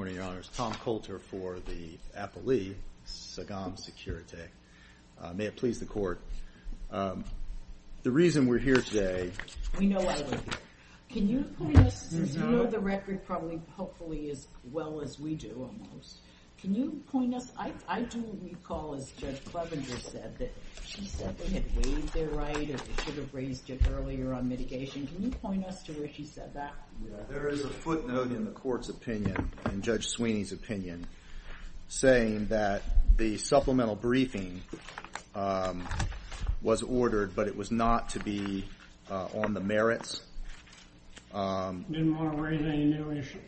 Morning, Your Honors. Tom Coulter for the appellee, Sagam Securite. Uh, may it please the Court. Um, the reason we're here today, We know why we're here. Can you point us, since you know the record probably, hopefully as well as we do almost, can you point us, I, I do recall as Judge Clevenger said that she said they had waived their right or they should have raised it earlier on mitigation. Can you point us to where she said that? there is a footnote in the Court's opinion, in Judge Sweeney's opinion, saying that the supplemental briefing um, was ordered, but it was not to be uh, on the merits. Um, Didn't want to raise any new issues.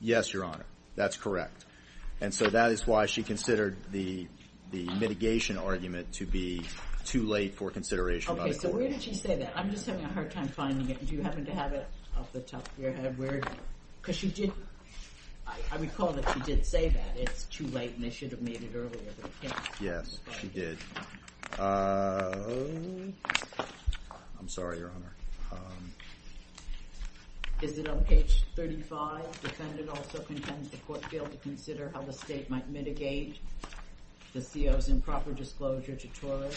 Yes, Your Honor. That's correct. And so that is why she considered the the mitigation argument to be too late for consideration by Okay, so where did she say that? I'm just having a hard time finding it. Do you happen to have it off the top of your head where, because she did, I, recall that she did say that. It's too late and they should have made it earlier, but I can't. Yes, she did. Uh, I'm sorry, Your Honor. Is it on page 35? Defendant also contends the court failed to consider how the state might mitigate the CO's improper disclosure to Torres.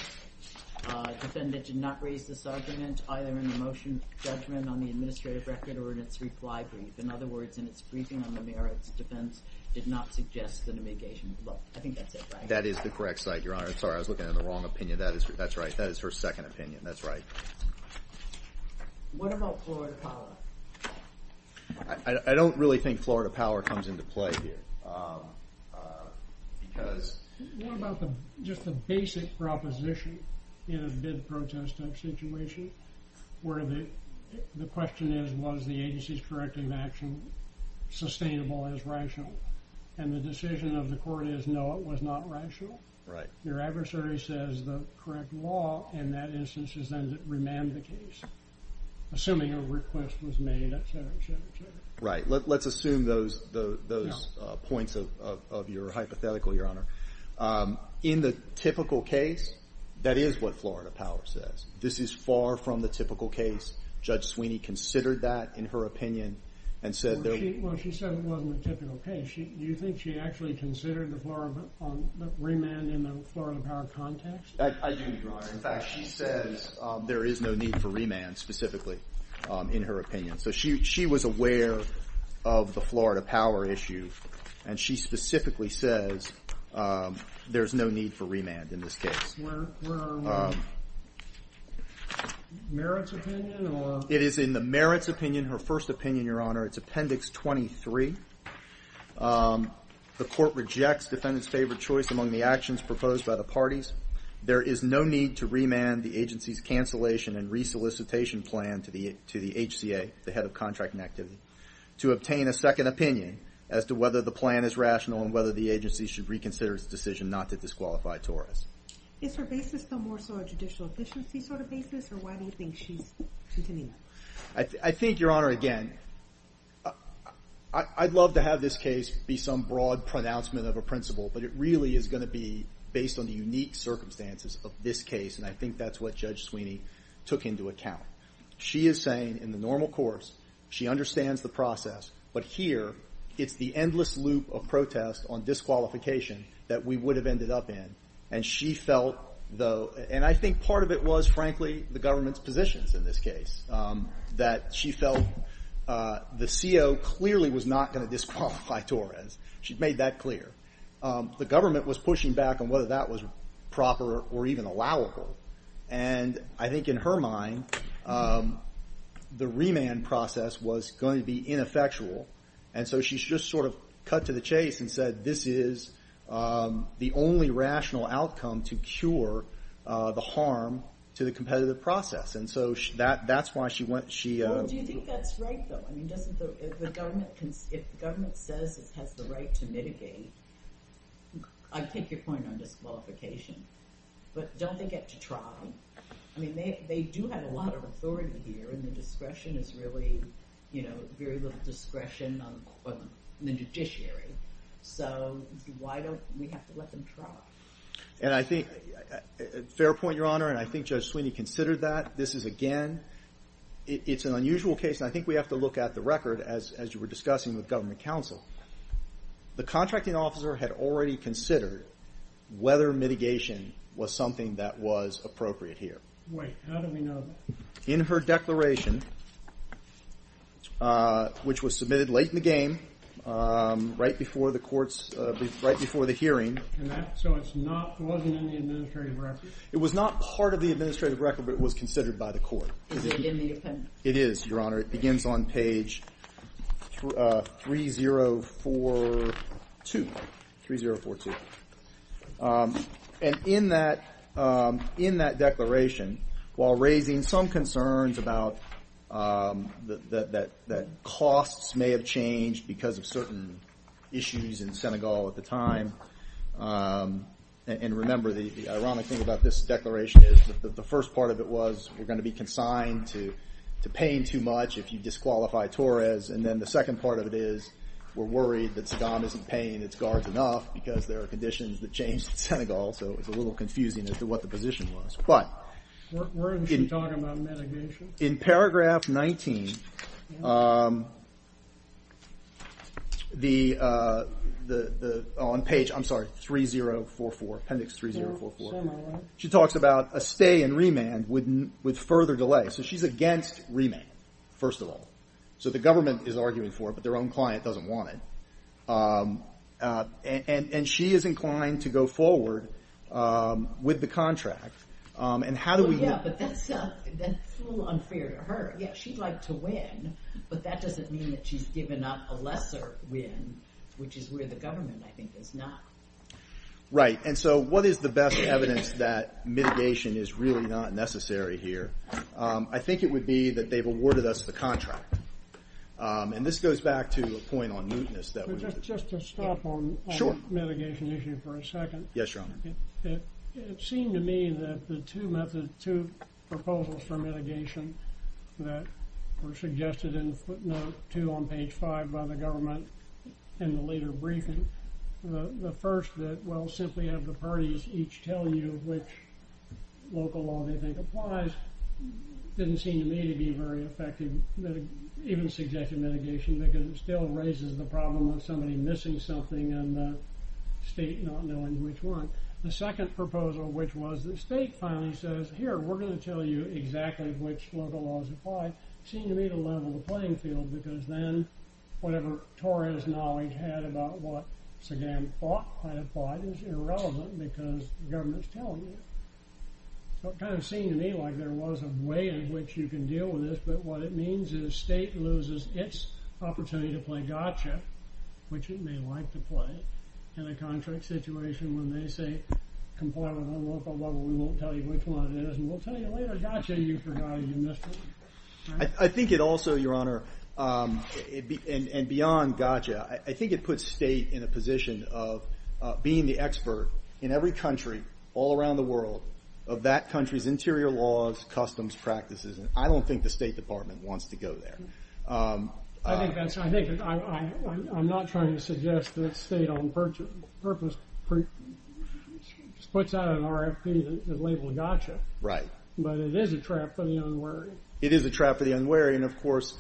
Uh, defendant did not raise this argument either in the motion judgment on the administrative record or in its reply brief. In other words, in its briefing on the merits, defense did not suggest the mitigation. Look, I think that's it, right? That is the correct cite, Your Honor. Sorry, I was looking at the wrong opinion. That is, that's right. That is her second opinion. That's right. What about Florida Power? I, don't really think Florida Power comes into play here. Um, uh, because What about the, just the basic proposition in a bid protest type situation where the, the question is, was the agency's corrective action sustainable as rational? And the decision of the court is, no, it was not rational. Right. Your adversary says the correct law in that instance is then to remand the case, assuming a request was made, et cetera, et cetera, et cetera. Right. Let, let's assume those those, those uh, points of, of, of your hypothetical, Your Honor. Um, in the typical case, that is what Florida Power says. This is far from the typical case. Judge Sweeney considered that in her opinion and said Well, there. she, well, she said it wasn't a typical case. She, do you think she actually considered the Florida, on the remand in the Florida Power context? I, I do, Your Honor. In fact, she says um, there is no need for remand specifically um, in her opinion. So she she was aware of the Florida Power issue, and she specifically says um, there's no need for remand in this case. Where, where are we? Merits opinion? It is in the merits opinion, her first opinion, Your Honor. It's Appendix 23. Um, the court rejects defendant's favored choice among the actions proposed by the parties. There is no need to remand the agency's cancellation and resolicitation plan to the to the HCA, the head of contracting activity, to obtain a second opinion as to whether the plan is rational and whether the agency should reconsider its decision not to disqualify Torres. Is her basis still more so a judicial efficiency sort of basis, or why do you think she's continuing that? I, think, Your Honor, again, I'd love to have this case be some broad pronouncement of a principle, but it really is going to be based on the unique circumstances of this case, and I think that's what Judge Sweeney took into account. She is saying in the normal course, she understands the process, but here it's the endless loop of protest on disqualification that we would have ended up in, and she felt though, and I think part of it was, frankly, the government's positions in this case, um, that she felt uh, the CO clearly was not going to disqualify Torres. She'd made that clear. Um, the government was pushing back on whether that was proper or even allowable, and I think in her mind, um, the remand process was going to be ineffectual, and so she just sort of cut to the chase and said, this is the only rational outcome to cure uh, the harm to the competitive process. And so that that's why she went. Uh, Well, do you think that's right, though? I mean, doesn't the, if the government, cons- if the government says it has the right to mitigate, I take your point on disqualification, but don't they get to try? I mean, they, do have a lot of authority here, and the discretion is really, you know, very little discretion on, on the judiciary. So why don't we have to let them try? And I think, uh, uh, fair point, Your Honor, and I think Judge Sweeney considered that. This is, again, it's an unusual case, and I think we have to look at the record as, as you were discussing with government counsel. The contracting officer had already considered whether mitigation was something that was appropriate here. Wait, how do we know that? In her declaration, uh, which was submitted late in the game, right before the court's, uh, right before the hearing, so it's not, it wasn't in the administrative record? It was not part of the administrative record, but it was considered by the court. Is it in the appendix? It is, Your Honor. It begins on page th- uh, 3042. 3042. Um, and in that, um, in that declaration, while raising some concerns about um, that, that, costs may have changed because of certain issues in Senegal at the time, um, and, remember, the, ironic thing about this declaration is that the, first part of it was we're going to be consigned to, to paying too much if you disqualify Torres, and then the second part of it is we're worried that Sagam isn't paying its guards enough because there are conditions that changed in Senegal, so it's a little confusing as to what the position was. But Where, is she In- talking about mitigation? in paragraph 19, um, the, uh, the, the, on page, I'm sorry, 3044, appendix 3044. She talks about a stay and remand with, with further delay. So she's against remand, first of all. So the government is arguing for it, but their own client doesn't want it. Um, uh, and she is inclined to go forward um, with the contract. Um, and how do Well, we? yeah, but that's uh, that's a little unfair to her. Yeah, she'd like to win, but that doesn't mean that she's given up a lesser win, which is where the government, I think, is not. Right. And so what is the best evidence that mitigation is really not necessary here? Um, I think it would be that they've awarded us the contract. Um, and this goes back to a point on mootness that we just, just to stop on, on Sure. the mitigation issue for a second. Yes, Your Honor. It, seemed to me that the two proposals for mitigation that were suggested in footnote two on page five by the government in the later briefing, the, the first that, well, simply have the parties each tell you which local law they think applies, didn't seem to me to be very effective, even suggested mitigation, because it still raises the problem of somebody missing something and the state not knowing which one. The second proposal, which was the state finally says, here, we're going to tell you exactly which local laws apply, seemed to me to level the playing field because then whatever Torres knowledge had about what Sagam thought might apply is irrelevant because the government's telling you. So it kind of seemed to me like there was a way in which you can deal with this, but what it means is state loses its opportunity to play gotcha, which it may like to play, in a contract situation when they say comply with local level, we won't tell you which one it is, and we'll tell you later, gotcha, you forgot or you missed it. I, think it also, Your Honor, um, it and, beyond gotcha, I, think it puts state in a position of uh, being the expert in every country all around the world of that country's interior laws, customs, practices, and I don't think the State Department wants to go there. I think that's, I think, I, I, I'm- not trying to suggest that state on purpose puts out an RFP that is labeled gotcha, right. but it is a trap for the unwary. it is a trap for the unwary, and of course,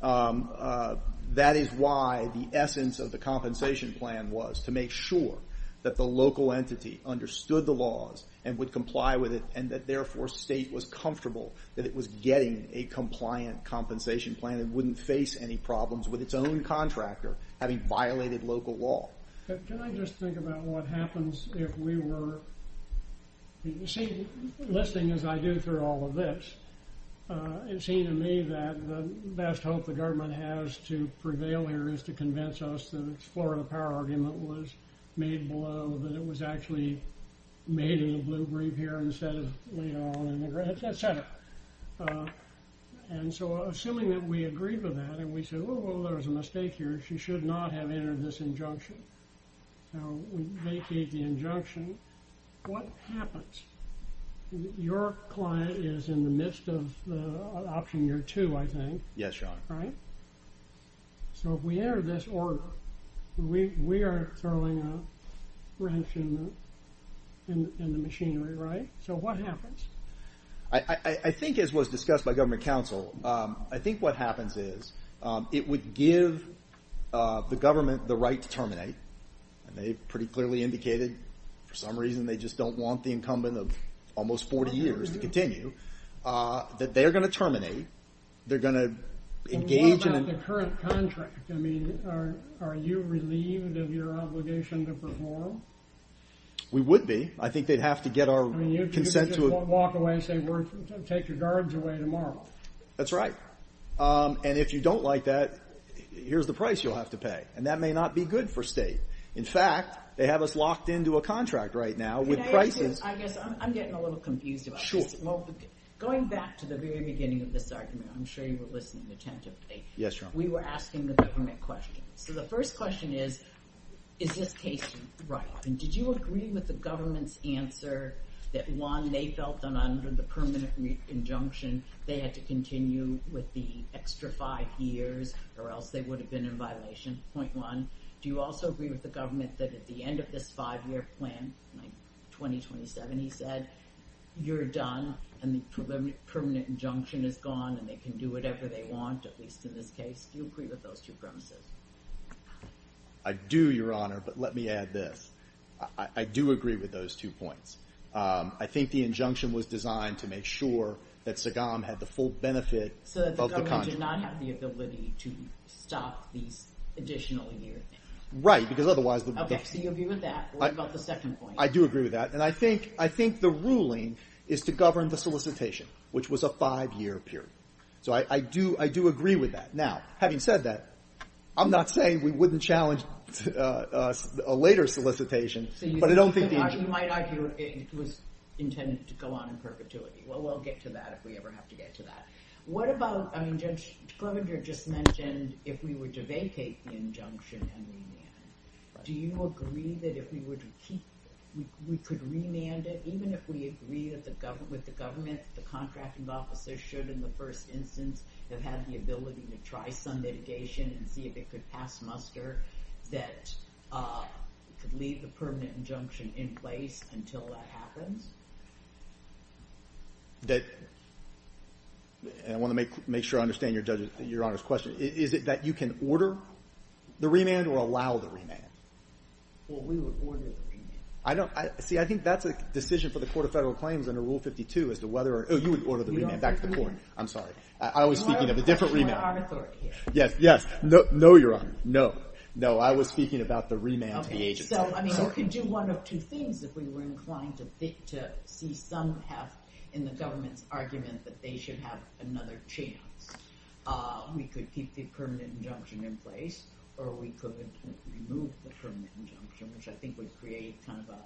um, uh, that is why the essence of the compensation plan was to make sure that the local entity understood the laws and would comply with it, and that therefore state was comfortable that it was getting a compliant compensation plan and wouldn't face any problems with its own contractor having violated local law. Can I just think about what happens if we were, you see, listening as I do through all of this, uh, it seemed to me that the best hope the government has to prevail here is to convince us that its Florida power argument was made below, that it was actually made in the blue brief here instead of later on in the, gra- et et cetera. Uh, And so assuming that we agreed with that and we said, oh, well, there was a mistake here, she should not have entered this injunction. So we vacate the injunction. What happens? Your client is in the midst of uh, option year two, I think, Yes, Your Honor. right? So if we enter this order, we, we are throwing a wrench in the, in, in the machinery, right? So what happens? I, think, as was discussed by government counsel, um, I think what happens is um, it would give uh, the government the right to terminate, and they've pretty clearly indicated, for some reason, they just don't want the incumbent of almost 40 years to continue, uh, that they're going to terminate. They're going to engage in What about the current contract? I mean, are, are you relieved of your obligation to perform? We would be. I think they'd have to get our I mean, you, you could consent just to walk away and say, we're, take your guards away tomorrow. That's right. Um, and if you don't like that, here's the price you'll have to pay. And that may not be good for state. In fact, they have us locked into a contract right now with Can I ask prices. I guess I'm, I'm getting a little confused about this. Sure. this. Going back to the very beginning of this argument, I'm sure you were listening attentively. Yes, Your Honor. We were asking the government questions. So the first question is, is this case right? And did you agree with the government's answer that one, they felt that under the permanent injunction, they had to continue with the extra five years or else they would have been in violation? Point one. Do you also agree with the government that at the end of this five-year plan, like 2027, he said, you're done and the permanent injunction is gone and they can do whatever they want, at least in this case? Do you agree with those two premises? I do, Your Honor, but let me add this. I, do agree with those two points. Um, I think the injunction was designed to make sure that Sagam had the full benefit of the contract. So that the government did not have the ability to stop these additional year things. Right, because otherwise the, Okay, so you agree with that. What about the second point? I do agree with that. And I think, I think the ruling is to govern the solicitation, which was a five-year period. So I, do, I do agree with that. Now, having said that, I'm not saying we wouldn't challenge uh, uh, a later solicitation, but I don't think the, could argue- injun- You might argue it was intended to go on in perpetuity. Well, we'll get to that if we ever have to get to that. What about, I mean, Judge Clevenger just mentioned if we were to vacate the injunction and remand. Do you agree that if we were to keep, we, could remand it, even if we agree that the government, with the government, the contracting officer should in the first instance have had the ability to try some mitigation and see if it could pass muster, that, uh, could leave the permanent injunction in place until that happens? that, I want to make, sure I understand your your Honor's question. Is it that you can order the remand or allow the remand? We would order. I don't, see, I think that's a decision for the Court of Federal Claims under Rule 52 as to whether, or, oh, you would order the remand back to the court. I'm sorry. I, I was speaking of a different remand. Yes, yes. No, no, Your Honor. No. No, I was speaking about the remand to the agency. so, I mean, you could do one of two things if we were inclined to to see some heft in the government's argument that they should have another chance. Uh, we could keep the permanent injunction in place, or we could remove the permanent injunction, which I think would create kind of a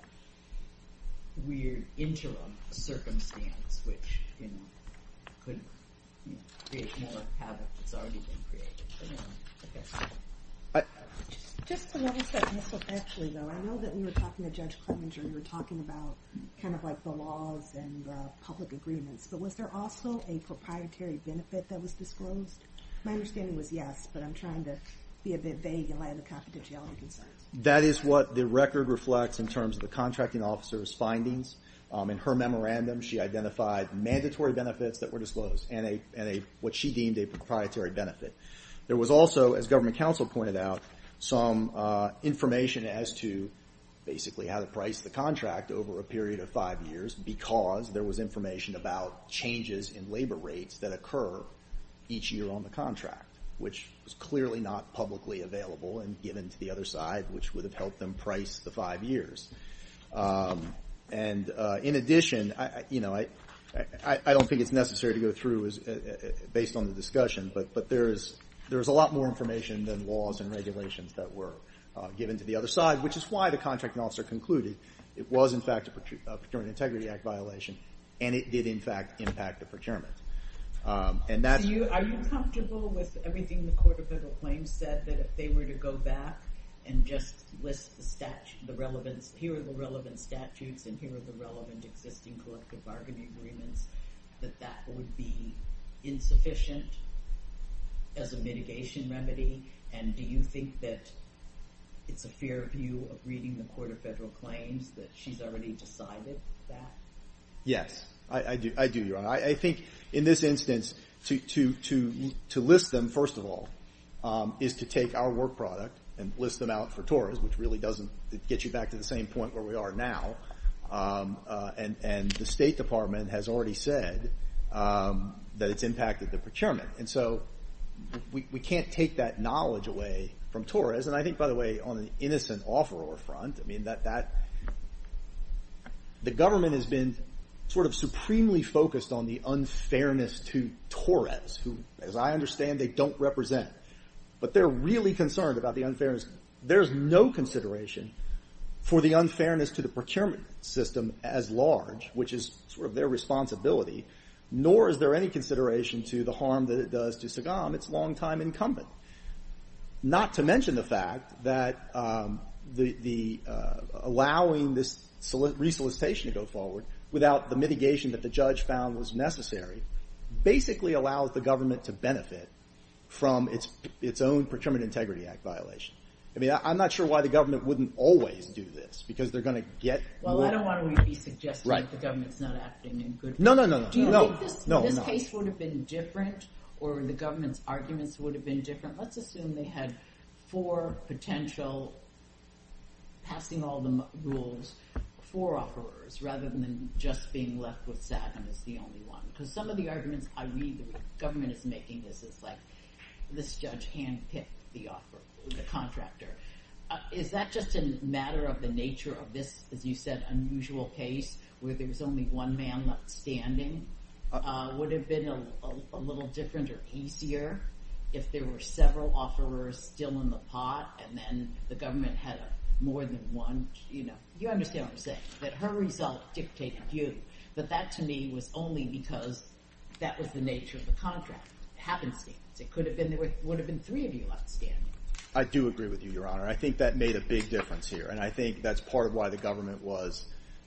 weird interim circumstance, which, you know, could you know, create more havoc that's already been created. But anyway, okay. Just to level set myself actually though, I know that we were talking to Judge Clevenger, we were talking about kind of like the laws and the public agreements, but was there also a proprietary benefit that was disclosed? My understanding was yes, but I'm trying to be a bit vague in light of the confidentiality concerns. That is what the record reflects in terms of the contracting officer's findings. Um, in her memorandum, she identified mandatory benefits that were disclosed and what she deemed a proprietary benefit. There was also, as government counsel pointed out, some, uh, information as to basically how to price the contract over a period of five years because there was information about changes in labor rates that occur each year on the contract, which was clearly not publicly available and given to the other side, which would have helped them price the five years. Um, and uh, in addition, you know, I, don't think it's necessary to go through uh, uh, based on the discussion, but but there's there's a lot more information than laws and regulations that were given to the other side, which is why the contracting officer concluded it was in fact a Procurement Integrity Act violation and it did in fact impact the procurement. Um, and that's are you comfortable with everything the Court of Federal Claims said, that if they were to go back and just list the statute, the relevance, here are the relevant statutes and here are the relevant existing collective bargaining agreements, that that would be insufficient as a mitigation remedy? And do you think that it's a fair view of reading the Court of Federal Claims that she's already decided that? Yes, I, do. I do, Your Honor. I, think in this instance, to list them first of all um, is to take our work product and list them out for Torres, which really doesn't get you back to the same point where we are now. Um, uh, and and the State Department has already said um, that it's impacted the procurement, and so we we can't take that knowledge away from Torres. And I think, by the way, on an innocent offeror front, I mean that that the government has been sort of supremely focused on the unfairness to Torres, who, as I understand, they don't represent. But they're really concerned about the unfairness. There's no consideration for the unfairness to the procurement system as large, which is sort of their responsibility, nor is there any consideration to the harm that it does to Sagam, its longtime incumbent. Not to mention the fact that um, the, the uh, allowing this resolicitation to go forward without the mitigation that the judge found was necessary basically allows the government to benefit from its its own Procurement Integrity Act violation. I mean, I'm not sure why the government wouldn't always do this because they're going to get. Well. I don't want to be suggesting that the government's not acting in good. No, no, no, no, Do you think this, this case would have been different, or the government's arguments would have been different? Let's assume they had four potential, passing all the rules, four offerers, rather than just being left with Sagam as the only one. Because some of the arguments I read the government is making this is like this judge handpicked the offer, the contractor. Uh, is that just a matter of the nature of this, as you said, unusual case where there was only one man left standing? Uh, would it have been a, a, a little different or easier if there were several offerers still in the pot and then the government had a, more than one, you know, you understand what I'm saying, that her result dictated you. But that to me was only because that was the nature of the contract, happenstance. It could have been, there would have been three of you left standing. I do agree with you, Your Honor. I think that made a big difference here, and I think that's part of why the government was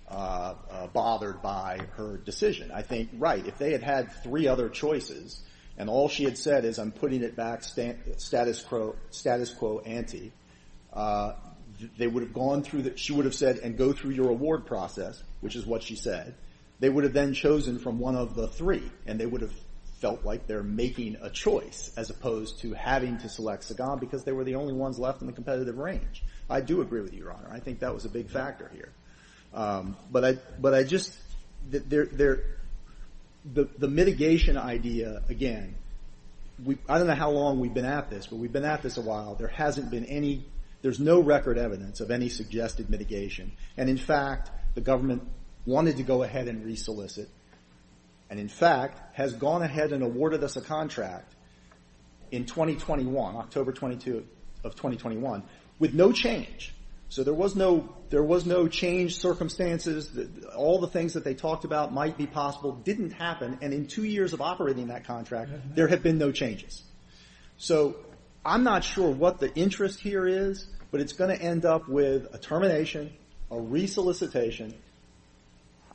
uh, uh, bothered by her decision. I think, right, if they had had three other choices, and all she had said is, I'm putting it back status quo, status quo ante, uh, they would have gone through that. she would have said, and go through your award process, which is what she said. They would have then chosen from one of the three, and they would have felt like they're making a choice as opposed to having to select Sagam because they were the only ones left in the competitive range. I do agree with you, Your Honor. I think that was a big factor here. Um, but I, but I just, the, the mitigation idea, again, we, I don't know how long we've been at this, but we've been at this a while. There hasn't been any, there's no record evidence of any suggested mitigation. And in fact, the government wanted to go ahead and resolicit, and in fact, has gone ahead and awarded us a contract in 2021, October 22 of 2021, with no change. So there was no, there was no change circumstances. All the things that they talked about might be possible didn't happen, and in two years of operating that contract, mm-hmm. there have been no changes. So I'm not sure what the interest here is, but it's going to end up with a termination, a resolicitation.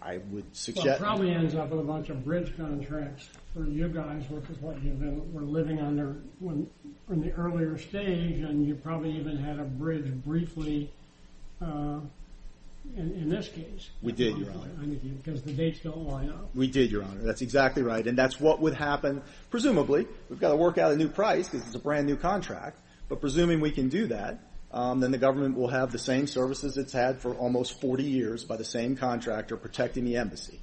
I would Well, it suggest. probably ends up with a bunch of bridge contracts for you guys, which is what you've been, were living under when, in the earlier stage, and you probably even had a bridge briefly, uh, in, in this case. We did, Your Honor. Because the dates don't line up. We did, Your Honor. That's exactly right. And that's what would happen. Presumably, we've got to work out a new price because it's a brand new contract. But presuming we can do that, um, then the government will have the same services it's had for almost 40 years by the same contractor protecting the embassy.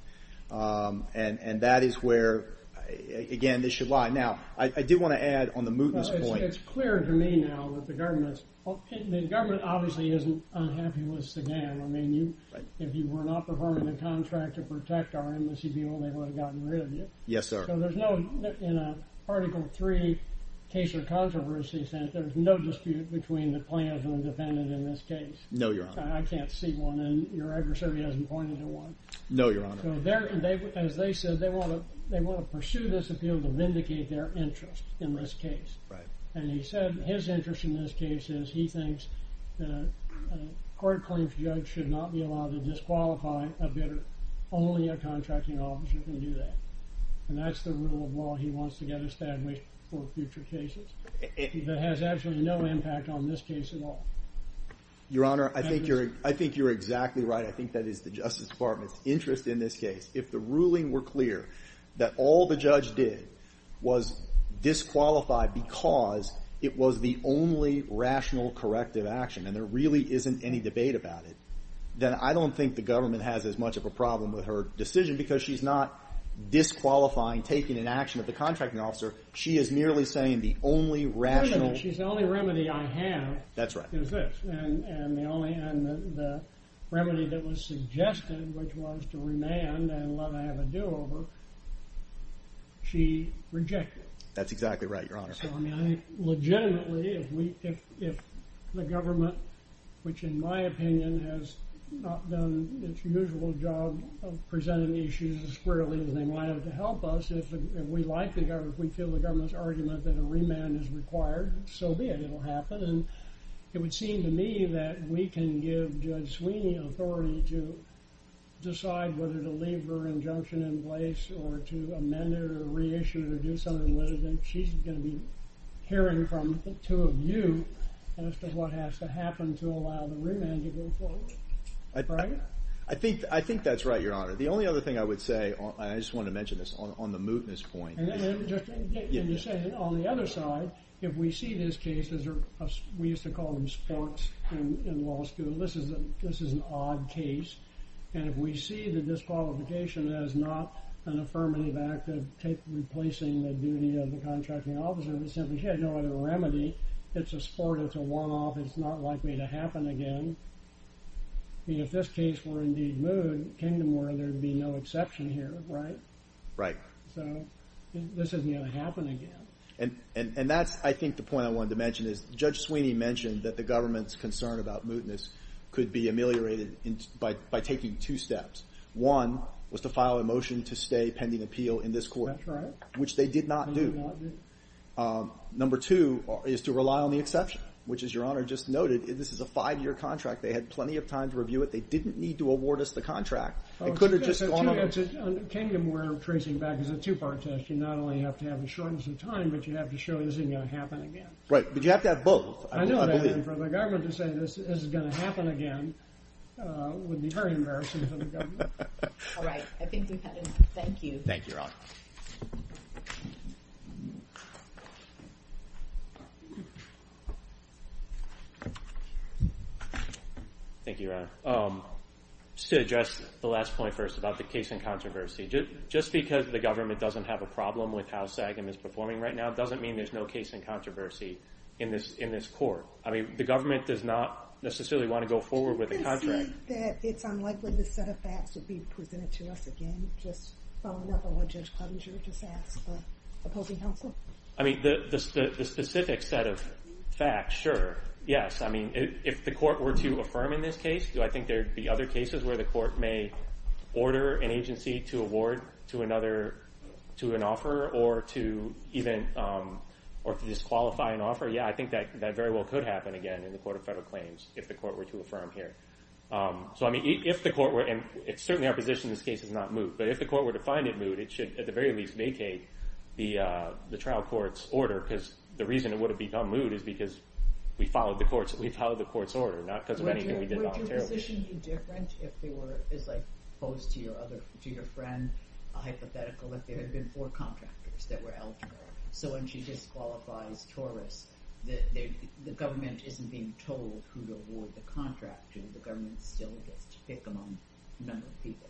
Um, and, and that is where, again, this should lie. Now, I, did want to add on the mootness point. it's clear to me now that the government obviously isn't unhappy with Sagam. I mean, if you were not performing the contract to protect our embassy people, they would have gotten rid of you. yes, sir. So there's no, in a Article Three case or controversy sense, there's no dispute between the plaintiff and the defendant in this case. No, Your Honor. I can't see one, and your adversary hasn't pointed to one. No, Your Honor. So as they said, they want to, they want to pursue this appeal to vindicate their interest in this case. Right. And he said his interest in this case is he thinks that a uh, court claims judge should not be allowed to disqualify a bidder. Only a contracting officer can do that. And that's the rule of law he wants to get established for future cases. Eh, eh. That has absolutely no impact on this case at all. Your Honor, I think you're, I think you're exactly right. I think that is the Justice Department's interest in this case. If the ruling were clear that all the judge did was disqualify because it was the only rational corrective action, and there really isn't any debate about it, then I don't think the government has as much of a problem with her decision because she's not disqualifying, taking an action of the contracting officer. She is merely saying the only rational. She's the only remedy I have That's right. is this. And, and the only, and the, the remedy that was suggested, which was to remand and let her have a do-over, she rejected. That's exactly right, Your Honor. So, I mean, I think legitimately, if we, if, if the government, which in my opinion has not done its usual job of presenting issues as squarely as they might have to help us, if, if we like the government, if we feel the government's argument that a remand is required, so be it. It'll happen. And it would seem to me that we can give Judge Sweeney authority to decide whether to leave her injunction in place or to amend it or reissue it or do something with it. And she's going to be hearing from the two of you as to what has to happen to allow the remand to go forward. I, Right? I think I think that's right, Your Honor. The only other thing I would say, on, I just want to mention this on, on the mootness point. And, and just, and you say, on the other side, if we see this case as a, a- we used to call them sports in, in law school, this is a, this is an odd case. And if we see the disqualification as not an affirmative act of take, replacing the duty of the contracting officer, but simply she had no other remedy, it's a sport, it's a one-off, it's not likely to happen again. I mean, if this case were indeed moot, Kingdomware there'd be no exception here, right? Right. So this isn't going to happen again. And, and, and that's, I think, the point I wanted to mention is Judge Sweeney mentioned that the government's concern about mootness could be ameliorated by, by taking two steps. One was to file a motion to stay pending appeal in this court, which they did not do. Not do- Um, number two is to rely on the exception, which, as Your Honor just noted, this is a five-year contract. They had plenty of time to review it. They didn't need to award us the contract. Oh, They could have just a gone two- over. it's a- under Kingdomware tracing back is a two-part test. You not only have to have the shortness of time, but you have to show this isn't going to happen again. Right, but you have to have both. I, I know I that, and for the government to say this, this is going to happen again uh, would be very embarrassing for the government. All right, I think we've had enough. Thank you. Thank you, Your Honor. Thank you, Your Honor. Just to address the last point first about the case in controversy, just, just because the government doesn't have a problem with how Sagam is performing right now doesn't mean there's no case in controversy in this in this court. I mean, the government does not necessarily want to go forward with a You contract. that it's unlikely this set of facts would be presented to us again, just following up on what Judge Clevenger just asked the opposing counsel? I mean, the specific set of facts, sure, yes. I mean, if, the court were to affirm in this case, do I think there'd be other cases where the court may order an agency to award to another, to an offer, or to even, um, or to disqualify an offer? Yeah, I think that, very well could happen again in the Court of Federal Claims if the court were to affirm here. Um, so I mean, if the court were, and it's certainly our position this case is not moot, but if the court were to find it moot, it should at the very least vacate the uh, the trial court's order because the reason it would have become moot is because we followed the court's we followed the court's order, not because of anything we did would your voluntarily. position be different if there were, as like posed to your other, to your friend, a hypothetical, if there had been four contractors that were eligible? So when she disqualifies the, the government isn't being told who to award the contract to, the government still gets to pick among a number of people.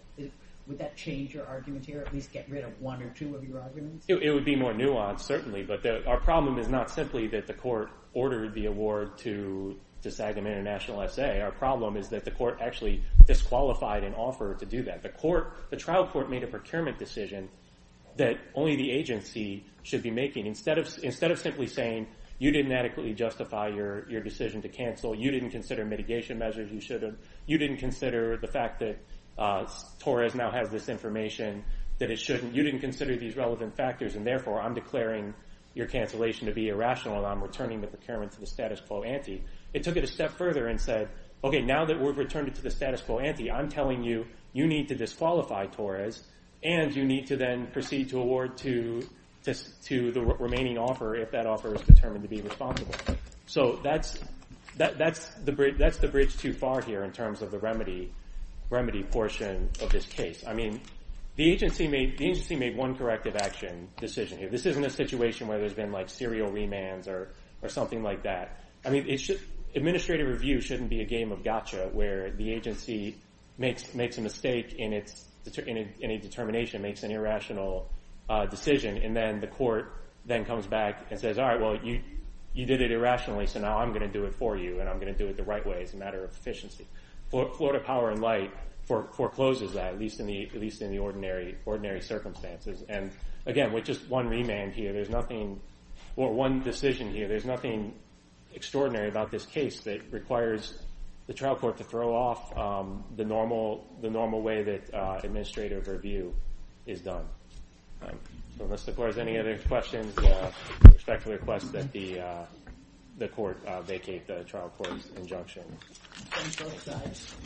Would that change your argument here, at least get rid of one or two of your arguments? It, would be more nuanced, certainly, but our problem is not simply that the court ordered the award to Sagam International SA. Our problem is that the court actually disqualified an offer to do that. The trial court, made a procurement decision that only the agency should be making. Instead of simply saying, you didn't adequately justify your decision to cancel, you didn't consider mitigation measures you should have, you didn't consider the fact that Uh, Torres now has this information that it shouldn't, you didn't consider these relevant factors, and therefore I'm declaring your cancellation to be irrational and I'm returning the procurement to the status quo ante. It took it a step further and said, okay, now that we've returned it to the status quo ante, I'm telling you, you need to disqualify Torres and you need to then proceed to award to the remaining offer if that offer is determined to be responsible. So that's the bridge too far here in terms of the remedy portion of this case. I mean, the agency made one corrective action decision here. This isn't a situation where there's been like serial remands or something like that. I mean, administrative review shouldn't be a game of gotcha where the agency makes a mistake in a determination, makes an irrational uh, decision, and then the court then comes back and says, all right, well, you did it irrationally, so now I'm going to do it for you and I'm going to do it the right way as a matter of efficiency. Florida Power and Light forecloses that, at least in the ordinary circumstances. And again, with just one remand here, there's nothing, or one decision here, there's nothing extraordinary about this case that requires the trial court to throw off um, the normal way that uh, administrative review is done. Um, so unless the court has any other questions, uh, I respectfully request that the uh, court uh, vacate the trial court's injunction. Sides.